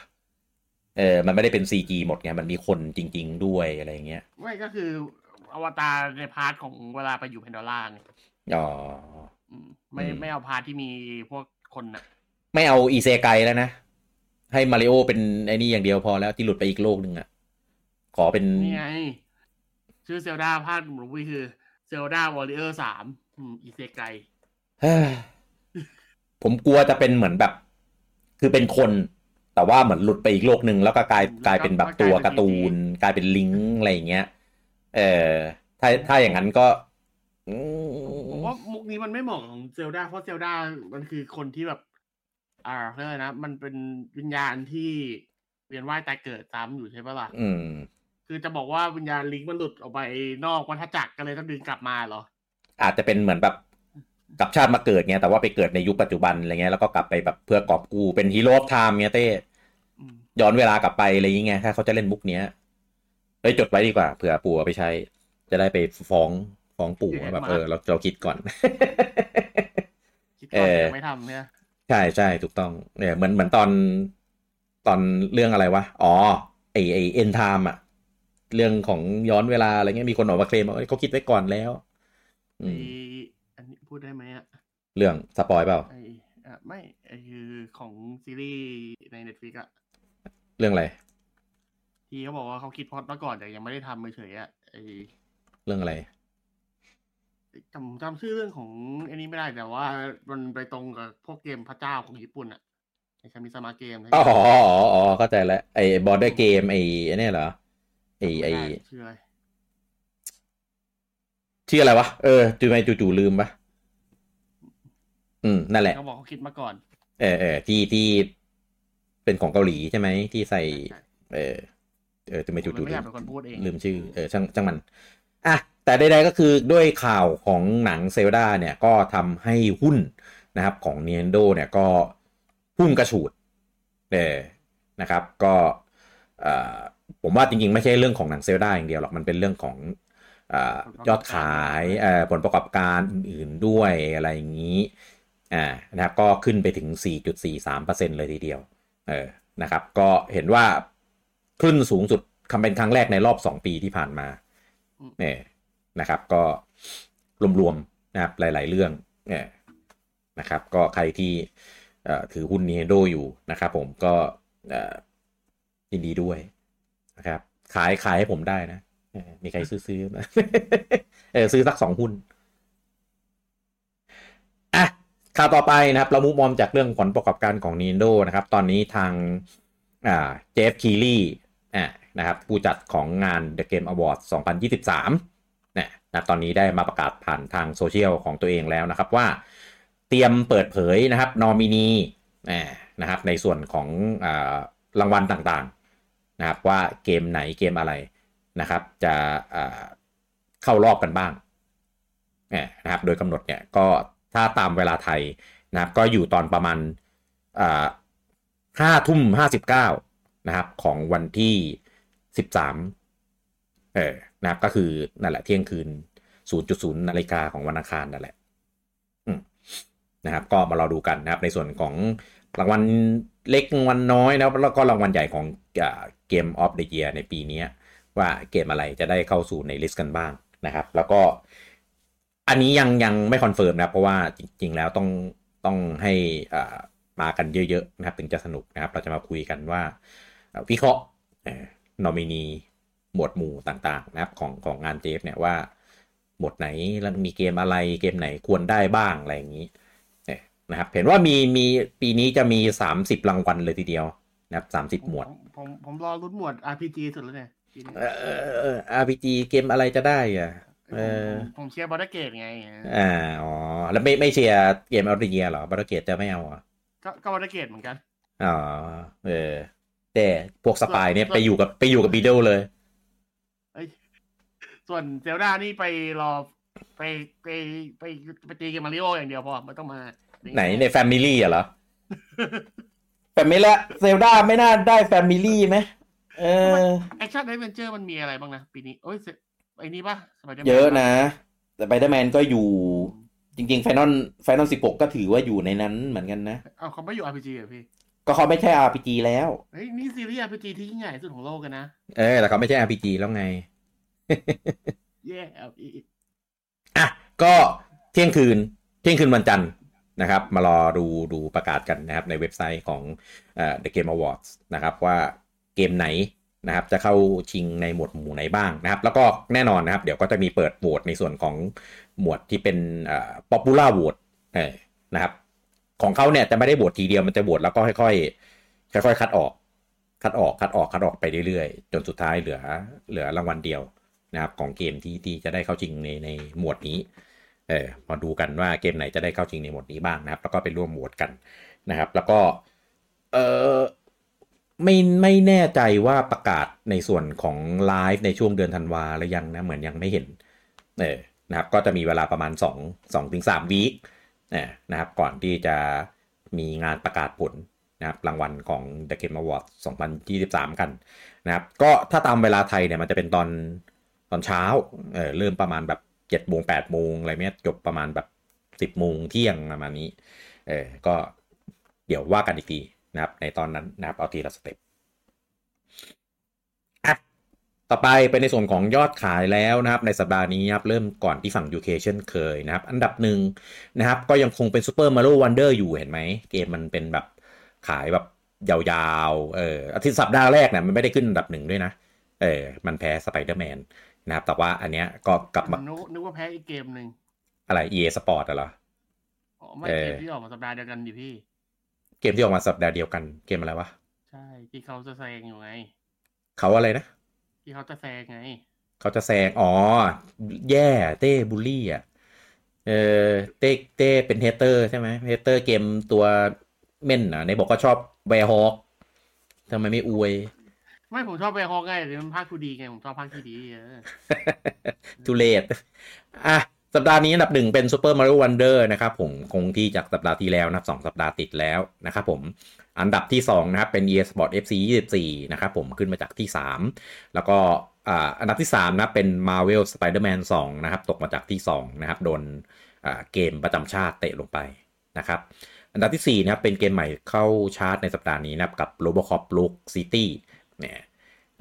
เออ มันไม่ได้เป็น CG หมดไง มันมีคนจริง ๆ ด้วยอะไรเงี้ย ไม่ก็คือ อวตารใน part ของเวลาไปอยู่ Pandora ไงอ๋อไม่ไม่เอา part ที่มีพวกคนน่ะไม่เอาอีเซไกแล้วนะ ให้มาริโอเป็นไอ้นี่อย่างเดียวพอแล้วที่หลุดไปอีกโลกหนึ่งอะ ขอเป็นนี่ไงชื่อ Zelda ภาค movie คือ Zelda warrior สามอีเซไกผมกลัวจะเป็นเหมือนแบบ คือเป็นคน แต่ว่าเหมือนหลุดไปอีกโลกหนึ่งแล้วก็กลายกลายเป็นแบบตัวการ์ตูน กลายเป็นลิงก์อะไรอย่างเงี้ย เออถ้าถ้าอย่างนั้นก็ผมว่ามุกนี้มันไม่เหมาะของ Zelda เพราะ Zelda มันคือคนที่แบบ อ่าเรียกนะ มันเป็นวิญญาณที่เวียนว่ายตายเกิดซ้ำอยู่ใช่ปะล่ะอืม คือจะบอกว่าวิญญาณลิงมันหลุดออกไปนอกวัฏจักรก็เลยต้องดึงกลับมาเหรอ อาจจะเป็นเหมือนแบบกับชาติมาเกิดเงี้ยแต่ว่าไปเกิดในยุคปัจจุบันอะไรเงี้ยแล้วก็กลับไปแบบเพื่อกอบกู้เป็นฮีโร่ไทม์เงี้ยเต้ย้อนเวลากลับไปอะไรอย่างเงี้ยถ้าเขาจะเล่นมุกเนี้ยเฮ้ยจดไว้ดีกว่าเผื่อปู่ไปใช้ จะได้ไปฟ้องฟ้องปู่แบบเออเราเราคิดก่อนเออไม่ทำเนี่ย ใช่ใช่ถูกต้องเนี่ยเหมือนเหมือนตอนตอนเรื่องอะไรวะ อ๋อ ไอไอ Endgame อะเรื่องของย้อนเวลาอะไรเงี้ยมีคนออกมาเคลมว่าเขาคิดไว้ก่อนแล้วอือันนี้พูดได้ไหมอะเรื่อง spoil เปล่าไอ้อะไม่ไอ้คือของซีรีส์ใน Netflix อะเรื่องอะไรที่เขาบอกว่าเขาคิดพล็อตมาก่อนแต่ยังไม่ได้ทำเฉยอะไอเรื่องอะไร จำจำชื่อเรื่องของอันนี้ไม่ได้แต่ว่ามันไปตรงกับพวกเกมพระเจ้าของญี่ปุ่นอะไอชามิสมาเกมอ๋ออ๋อเข้าใจแล้วไอ้บอร์ดเกมไอ้นี่เหรอไอ้ไอ้ชื่ออะไรชื่ออะไรวะเออจู่ไม่จู่ๆลืมปะอืมนั่นแหละเขาบอกเขาคิดมาก่อน เออเออที่ที่เป็นของเกาหลีใช่ไหมที่ใส่ เออเออจู่ไม่จู่ๆลืมลืมชื่อเออช่างช่างมัน อะ แต่ใดๆก็คือด้วยข่าวของหนังเซลดาเนี่ยก็ทำให้หุ้นนะครับของ n น n โดเนี่ยก็พุ่งกระฉูดเออนะครับก็ผมว่าจริงๆ ไม่ใช่เรื่องของหนังเซลดาอย่างเดียวหรอก มันเป็นเรื่องของยอดขายผลประกอบการอื่นๆด้วยอะไรอย่างนี้อ่านะครับก็ขึ้นไปถึง 4.43%เลยทีเดียวเออนะครับก็เห็นว่าขึ้นสูงสุดคำเป็นครั้งแรกในรอบ 2 ปีที่ผ่านมาเนี่ย นะครับ ก็รวมๆนะครับหลาย ๆ เรื่องเนี่ยนะครับ ก็ใครที่ถือหุ้นนีโดอยู่นะครับ ผมก็ยินดีด้วยนะครับ ขายขายให้ผมได้นะมีใครซื้อซื้อมาเออซื้อสักสองหุ้นอะข่าวต่อไปนะครับ เรามุมมองจากเรื่องผลประกอบการของ Nintendo นะครับ ตอนนี้ทางอ่าเจฟคีรีอ่านะครับผู้จัดของงาน The Game Awards 2023 นะตอนนี้ได้มาประกาศผ่านทางโซเชียลของตัวเองแล้วนะครับว่า เตรียมเปิดเผยนะครับนอมินีนะครับในส่วนของอรางวัลต่างๆนะครับว่าเกมไหนเกมอะไรนะครับ จะเข้ารอบกันบ้างนะครับโดยกำหนดเนี่ยก็ถ้าตามเวลาไทยนะครับก็อยู่ตอนประมาณห้าทุ่มห้าสิบเก้านะครับของวันที่สิบสามเออ นะก็คือนั่นแหละเที่ยงคืนศูนย์จุดศูนย์นาฬิกาของวันอังคารนั่นแหละนะครับ ก็มารอดูกันนะครับ ในส่วนของรางวัลเล็กรางวัลน้อยนะแล้วก็รางวัลใหญ่ของGame of the Year ในปีนี้ว่าเกมอะไรจะได้เข้าสู่ใน list กันบ้างนะครับ แล้วก็อันนี้ยังยังไม่ confirm นะเพราะว่าจริง ๆ แล้วต้องต้องให้มากันเยอะๆนะครับ ถึงจะสนุกนะครับ เราจะมาคุยกันว่าวิเคราะห์นอมินี หมวดหมู่ต่างๆนะครับของของงาน Geoff เนี่ยว่าหมวดไหนแล้วมีเกมอะไรเกมไหนควรได้บ้างอะไรอย่างนี้นะครับเห็นว่ามีมีปีนี้จะมี30รางวัลเลยทีเดียวนะครับสามสิบหมวด ผมผมรอลุ้นหมวด RPG สุดแล้วเนี่ยเออ RPG เกมอะไรจะได้อะเออผมเชียร์ Baldur's Gate ไงอ่าอ๋อ แล้วไม่ไม่เชียร์เกมออริเกียเหรอ Baldur's Gate จะไม่เอาอะก็ก็ Baldur's Gate เหมือนกันอ๋อเออแต่พวกสปายเนี่ยไปอยู่กับไปอยู่กับบีเดลเลย ส่วน Zelda นี่ไปรอไปไปไปไปตีเกมมาริโออย่างเดียวพอไม่ต้องมา ไหนใน family อะเหรอ family Zelda ไม่น่าได้ family ไหมเออ action adventure มันมีอะไรบ้างนะ ปีนี้โอ้ยไอ้นี่ปะเยอะนะ แต่ Spider-Man ก็อยู่ จริงๆ Final Final สิบหกก็ถือว่าอยู่ในนั้นเหมือนกันนะเอาเขาไม่อยู่ RPG เหรอพี่ ก็เขาไม่ใช่ RPG แล้วเฮ้ยนี่ซีรีส์ RPG ที่ยิ่งใหญ่ที่สุดของโลกกันนะ เออแต่เขาไม่ใช่ RPG แล้วไง เย่อะก็เที่ยงคืน เที่ยงคืนวันจันทร์นะครับ มารอดูดูประกาศกันนะครับ ในเว็บไซต์ของเอ่อ The Game Awards นะครับว่าเกมไหนนะครับ จะเข้าชิงในหมวดหมู่ไหนบ้างนะครับ แล้วก็แน่นอนนะครับ เดี๋ยวก็จะมีเปิดโหวตในส่วนของหมวดที่เป็นเอ่อ popular vote เออนะครับ ของเขาเนี่ยจะไม่ได้โหวตทีเดียวมันจะโหวตแล้วก็ค่อยๆค่อยๆคัดออก คัดออกคัดออกคัดออกไปเรื่อยๆ จนสุดท้ายเหลือเหลือรางวัลเดียว นะครับของเกมที่ที่จะได้เข้าชิงในในหมวดนี้เออมาดูกันว่าเกมไหนจะได้เข้าชิงในหมวดนี้บ้างนะครับ แล้วก็ไปร่วมโหวตกันนะครับ แล้วก็เออไม่ไม่แน่ใจว่าประกาศในส่วนของไลฟ์ในช่วงเดือนธันวาหรือยังนะเหมือนยังไม่เห็นเออนะครับ ก็จะมีเวลาประมาณ 2 2ถึง3วีคนะครับ ก่อนที่จะมีงานประกาศผลนะครับรางวัลของ The Game Awards 2023 กันนะครับ ก็ถ้าตามเวลาไทยเนี่ยมันจะเป็นตอน ตอนเช้าเออเริ่มประมาณแบบ7จ็ดโมงแปดโมงอะไรเนี้ยจบประมาณแบบ10บโมงเที่ยงประมาณนี้เออก็เดี๋ยวว่ากันอีกทีนะครับ ในตอนนั้นนะครับเอาทีละสเต็ปต่อไปเป็นในส่วนของยอดขายแล้วนะครับ ในสัปดาห์นี้ครับเริ่มก่อนที่ฝั่ง UK เช่นเคยนะครับ อันดับหนึ่งนะครับ ก็ยังคงเป็น Super Mario Wonder อยู่เห็นไหมเกมมันเป็นแบบขายแบบยาวๆเอออาทิตย์สัปดาห์แรกเนี่ยมันไม่ได้ขึ้นอันดับหนึ่งด้วยนะเออมันแพ้ Spider-Man นะครับแต่ว่าอันเนี้ยก็กลับมานึกนึกว่าแพ้อีกเกมหนึ่งอะไร EA Sport อะเหรออ๋อไม่เออเกมที่ออกมาสัปดาห์เดียวกันดิพี่ เกมที่ออกมาสัปดาห์เดียวกันเกมอะไรวะใช่ที่เขาจะแซงอยู่ไงเขาอะไรนะที่เขาจะแซงไงเขาจะแซงอ๋อ แย่เต้บูลลี่อะเออเต้เต้เป็น hater ใช่ไหม hater เกมตัวเม่นอะในบอกก็ชอบ Werehog ทำไมไม่อวย ไม่ผมชอบ Werehog ไงแต่มันภาค 2D ไง ผมชอบภาคที่ดีเออ too late อะ สัปดาห์นี้อันดับหนึ่งเป็น Super Mario Wonder นะครับผมคงที่จากสัปดาห์ที่แล้วนะสองสัปดาห์ติดแล้วนะครับผมอันดับที่ 2 นะครับ เป็น EA Sports FC 24 นะครับผมขึ้นมาจากที่ 3 แล้วก็อันดับที่ 3 นะเป็น Marvel Spider-Man 2 นะครับ ตกมาจากที่ 2 นะครับ โดนเกมประจำชาติเตะลงไปนะครับ อันดับที่ 4 นะครับ เป็นเกมใหม่เข้าชาร์ตในสัปดาห์นี้นะครับ กับ Robocop Rogue City เนี่ย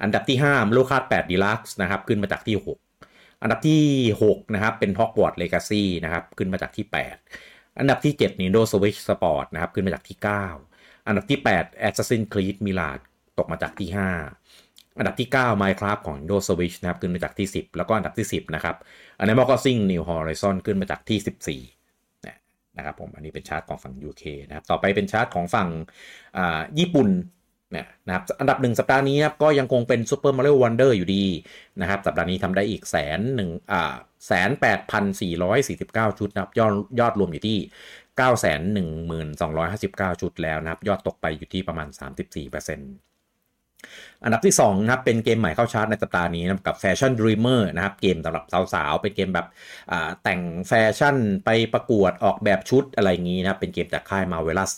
อันดับที่5 Mario Kart 8 Deluxe นะครับขึ้นมาจากที่ 6 อันดับที่ 6 นะครับ เป็น Hogwarts Legacy นะครับขึ้นมาจากที่ 8 อันดับที่ 7 Nintendo Switch Sport นะครับขึ้นมาจากที่ 9 อันดับที่ 8 Assassin's Creed Mirage ตกมาจากที่ 5 อันดับที่ 9 Minecraft ของ Nintendo Switch นะครับขึ้นมาจากที่ 10 แล้วก็อันดับที่ 10 นะครับ Animal Crossing New Horizon ขึ้นมาจากที่ 14นะนะครับผมอันนี้เป็นชาร์ตของฝั่ง UK นะครับ ต่อไปเป็นชาร์ตของฝั่งญี่ปุ่น เนี่ยนะครับอันดับหนึ่งสัปดาห์นี้ครับก็ยังคงเป็น Super Mario Wonder อยู่ดีนะครับสัปดาห์นี้ทำได้อีกแสนหนึ่งอ่าแสนแปดพันสี่ร้อยสี่สิบเก้าชุดนะครับยอดยอดรวมอยู่ที่9 1 2 5 9ชุดแล้วนะครับ ยอดตกไปอยู่ที่ประมาณ34%อันดับที่2นะครับเป็นเกมใหม่เข้าชาร์ตในสัปดาห์นี้นะครับกับ Fashion Dreamer นะครับเกมสำหรับสาวๆ เป็นเกมแบบอ่าแต่งแฟชั่นไปประกวดออกแบบชุดอะไรอย่างนี้นะครับเป็นเกมจากค่าย Marvelous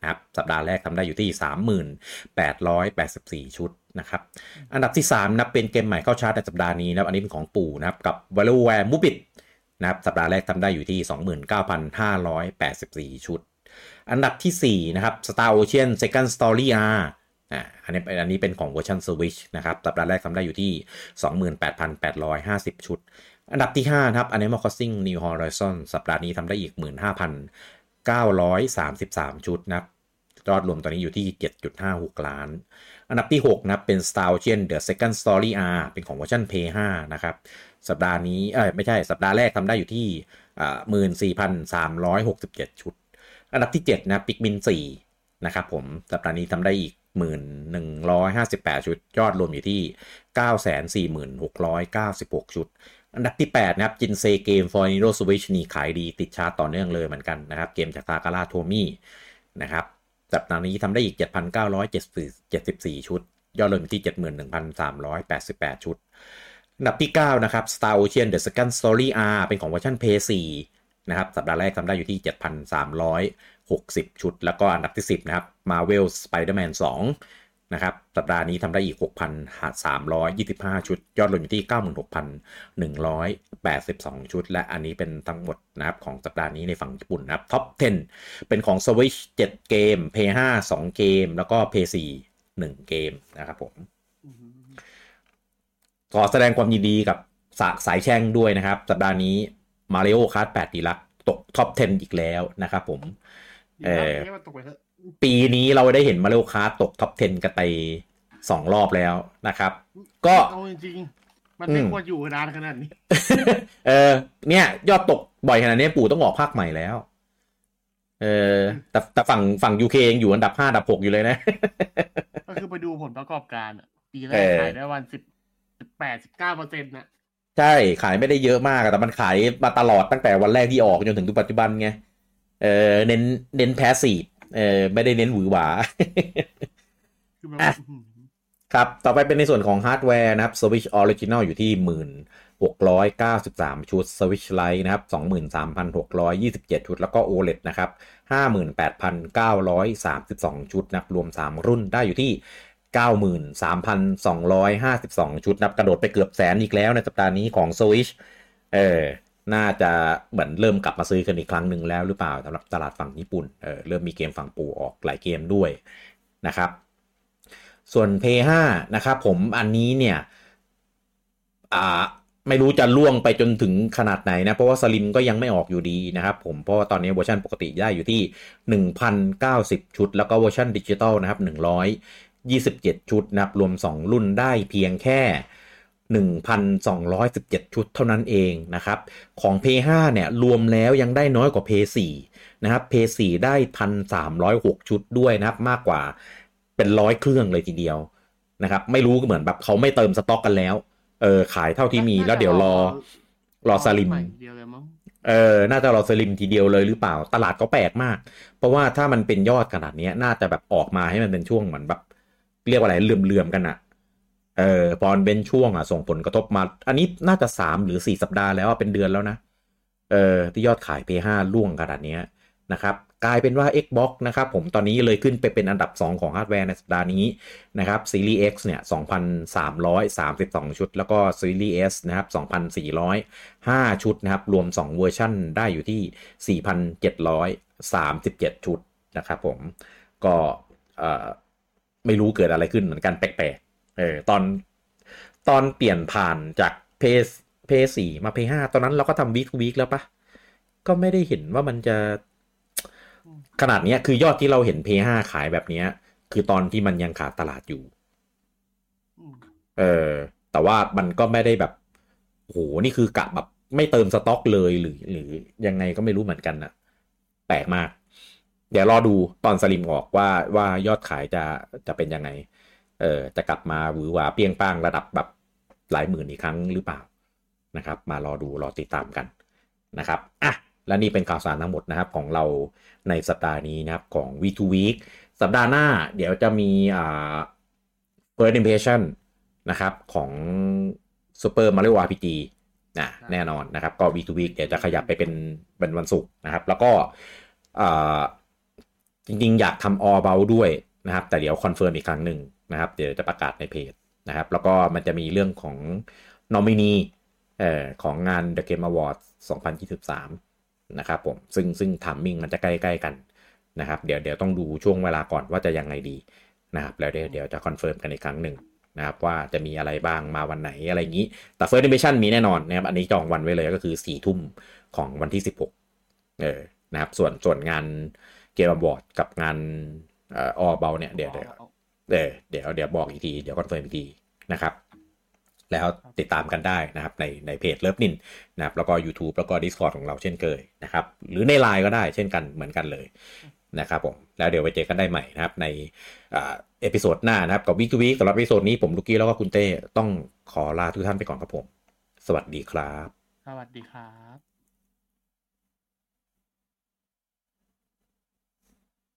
นะครับสัปดาห์แรกทำได้อยู่ที่ 3884 ชุดนะครับอันดับที่ 3นะับเป็นเกมใหม่เข้าชาร์ตในสัปดาห์นี้นะอันนี้เป็นของปู่นะครับกับ Valorware m o b i t นะครับสัปดาห์แรกทำได้อยู่ที่ 29,584 ชุด อันดับที่4นะครับ Star Ocean Second Story R อันนี้อันนี้เป็นของเวอร์ชัน Switch นะครับสัปดาห์แรกทำได้อยู่ที่ 28,850 ชุด อันดับที่5นะครับ Animal Crossing New Horizon สัปดาห์นี้ทำได้อีก 15,000 933 ชุดนะครับยอดรวมตอนนี้อยู่ที่ 7.56 ล้าน อันดับที่ 6 นะเป็น Star Ocean The Second Story R เป็นของเวอร์ชัน Play 5นะครับ สัปดาห์นี้ เออไม่ใช่ สัปดาห์แรกทำได้อยู่ที่อ่าหมื่นสี่พันสามร้อยหกสิบเจ็ดชุด อันดับที่ 7 นะปิกมินสี่นะครับผม สัปดาห์นี้ทำได้อีกหมื่นหนึ่งร้อยห้าสิบแปดชุด ยอดรวมอยู่ที่เก้าแสนสี่หมื่นหกร้อยเก้าสิบหกชุด อันดับที่ 8 นะครับจินเซเกม for Nintendo Switch นี่ขายดีติดชาร์ตต่อเนื่องเลยเหมือนกันนะครับ เกมจากตากาลาโทมี่นะครับสัปดาห์นี้ทำได้อีก 7,974 ชุด ยอดรวมที่ 71,388 ชุด อันดับที่ 9 นะครับ Star Ocean The Second Story R เป็นของเวอร์ชัน PS4 นะครับ สัปดาห์แรกทำได้อยู่ที่ 7,360 ชุด แล้วก็อันดับที่ 10 นะครับ Marvel Spider-Man 2 นะครับ สัปดาห์นี้ทำได้อีก 6,325 ชุด ยอดรวมอยู่ที่ 96,182 ชุด และอันนี้เป็นทั้งหมดนะครับของสัปดาห์นี้ในฝั่งญี่ปุ่นนะครับท็อป 10 เป็นของ Switch 7 เกม PS5 2 เกม แล้วก็ PS4 1 เกมนะครับผมขอแสดงความยินดีกับสาสายแช่งด้วยนะครับ สัปดาห์นี้ Mario Kart 8ดีลักตกท็อป 10 อีกแล้วนะครับผม เออให้มันตกไปเถอะ ปีนี้เราได้เห็น Mario Kart ตกท็อป 10 กันไปสองรอบแล้วนะครับ ก็เอาจริงๆมันไม่อืมควรอยู่นานขนาดนี้ เออ เนี่ย ยอดตกบ่อยขนาดนี้ปู่ต้องออกภาคใหม่แล้ว เออ แต่แต่ฝั่งฝั่ง UK ยังอยู่อันดับ5อันดับ6อยู่เลยนะ ก็คือไปดูผลประกอบการอะปีแรเอกอขายได้วันสิบสิบแปดสิบเก้าเปอร์เซ็นต์นะใช่ ขายไม่ได้เยอะมากอะแต่มันขายมาตลอดตั้งแต่วันแรกที่ออกจนถึงปัจจุบันไง เออ เน้นเน้น passive เออไม่ได้เน้นหวือหวาคือแบบอะอื้อหือครับ ต่อไปเป็นในส่วนของฮาร์ดแวร์นะครับ Switch Original อยู่ที่1693 ชุด Switch Lite นะครับ 23,627 ชุด แล้วก็ OLED นะครับ 58,932 ชุดนะครับรวม 3 รุ่นได้อยู่ที่ 93,252 ชุดนับกระโดดไปเกือบแสนอีกแล้วในสัปดาห์นี้ของ Switch เออ น่าจะเหมือนเริ่มกลับมาซื้อกันอีกครั้งหนึ่งแล้วหรือเปล่าสำหรับตลาดฝั่งญี่ปุ่นเออเริ่มมีเกมฝั่งปูออกหลายเกมด้วยนะครับส่วน p 5นะครับผมอันนี้เนี่ยอ่าไม่รู้จะล่วงไปจนถึงขนาดไหนนะ เพราะว่า Slim ก็ยังไม่ออกอยู่ดีนะครับผมเพราะตอนนี้เวอร์ชันปกติได้อยู่ที่ 1,090 ชุด แล้วก็เวอร์ชันดิจิตอลนะครับ 127 ชุดนะครับรวม 2 รุ่นได้เพียงแค่ 1,217 ชุดเท่านั้นเองนะครับ ของ p 5เนี่ยรวมแล้วยังได้น้อยกว่า p 4นะครับ p 4ได้ 1,306 ชุดด้วยนะครับ มากกว่าเป็นร้อยเครื่องเลยทีเดียวนะครับ ไม่รู้เหมือนแบบเขาไม่เติมสต็อกกันแล้ว เออขายเท่าที่มีแล้วเดี๋ยวรอรอสลิมใหเดียวเลยมั้งเออ น่าจะรอสลิมทีเดียวเลยหรือเปล่า ตลาดก็แปลกมาก เพราะว่าถ้ามันเป็นยอดขนาดเนี้ยน่าจะแบบออกมาให้มันเป็นช่วงเหมือนแบบ เรียกว่าอะไรเลื่อมๆกันอะ เออพอเป็นช่วงอะส่งผลกระทบมา อันนี้น่าจะสามหรือสี่สัปดาห์แล้วเป็นเดือนแล้วนะ เออที่ยอดขาย P5 ล่วงขนาดนี้นะครับกลายเป็นว่า Xbox นะครับผมตอนนี้เลยขึ้นไปเป็นอันดับ 2 ของฮาร์ดแวร์ในสัปดาห์นี้นะครับ Series X เนี่ย 2,332 ชุด แล้วก็ Series S นะครับ 2,405 ชุดนะครับ รวม 2 เวอร์ชันได้อยู่ที่ 4,737 ชุดนะครับผมก็เออไม่รู้เกิดอะไรขึ้นเหมือนกันแปลก เออตอนตอนเปลี่ยนผ่านจาก p p 4มา p 5ตอนนั้นเราก็ทำวีควีคแล้วปะก็ไม่ได้เห็นว่ามันจะ ขนาดเนี้ยคือยอดที่เราเห็น p 5ขายแบบเนี้ยคือตอนที่มันยังขาดตลาดอยู่อืมเออ แต่ว่ามันก็ไม่ได้แบบโหนี่คือกะแบบไม่เติมสต็อกเลยหรือ หรือยังไงก็ไม่รู้เหมือนกันนะแปลกมาก เดี๋ยวรอดูตอนสลิมออกว่าว่ายอดขายจะจะเป็นยังไง เออจะกลับมาหวือหวาเปรียงป้างระดับแบบหลายหมื่นอีกครั้งหรือเปล่านะครับ มารอดูรอติดตามกันนะครับอะและนี่เป็นข่าวสารทั้งหมดนะครับของเราในสัปดาห์นี้นะครับของ Week to Week สัปดาห์หน้าเดี๋ยวจะมีอ่า First Impression นะครับของ Super Mario RPG นะแน่นอนนะครับ ก็ Week to Week เดี๋ยวจะขยับไปเป็นเป็นวันศุกร์นะครับ แล้วก็อ่าจริงๆ อยากทำ All About ด้วยนะครับ แต่เดี๋ยวคอนเฟิร์มอีกครั้งหนึ่ง นะครับ เดี๋ยวจะประกาศในเพจนะครับ แล้วก็มันจะมีเรื่องของนอมินีเอ่อของงาน The Game Awards 2023 นะครับผมซึ่งซึ่ง timing มันจะใกล้ๆกันนะครับ เดี๋ยวเดี๋ยวต้องดูช่วงเวลาก่อนว่าจะยังไงดีนะครับ แล้วเดี๋ยวเดี๋ยวจะคอนเฟิร์มกันอีกครั้งหนึ่งนะครับว่าจะมีอะไรบ้างมาวันไหนอะไรอย่างนี้ แต่ First Impression มีแน่นอนนะครับ อันนี้จองวันไว้เลยก็คือ4ี่ทุ่มของวันที่ 16 เออนะครับ ส่วนส่วนงาน Game Awards กับงานเอ่อออเบลเนี่ยเดี๋ยวเดี๋ยวอา เออเดี๋ยวเดี๋ยวบอกอีกที เดี๋ยวคอนเฟิร์มอีกทีนะครับ แล้วติดตามกันได้นะครับในในเพจเลิฟนินนะครับแล้วก็ YouTube แล้วก็ Discord ของเราเช่นเคยนะครับ หรือใน Line ก็ได้เช่นกันเหมือนกันเลยนะครับผมแล้วเดี๋ยวไปเจอกันได้ใหม่นะครับ ใน episode หน้านะครับ กับวิกวิกสำหรับ episode นี้ผมลูกกี้แล้วก็คุณเต้ต้องขอลาทุกท่านไปก่อนครับผม สวัสดีครับ สวัสดีครับ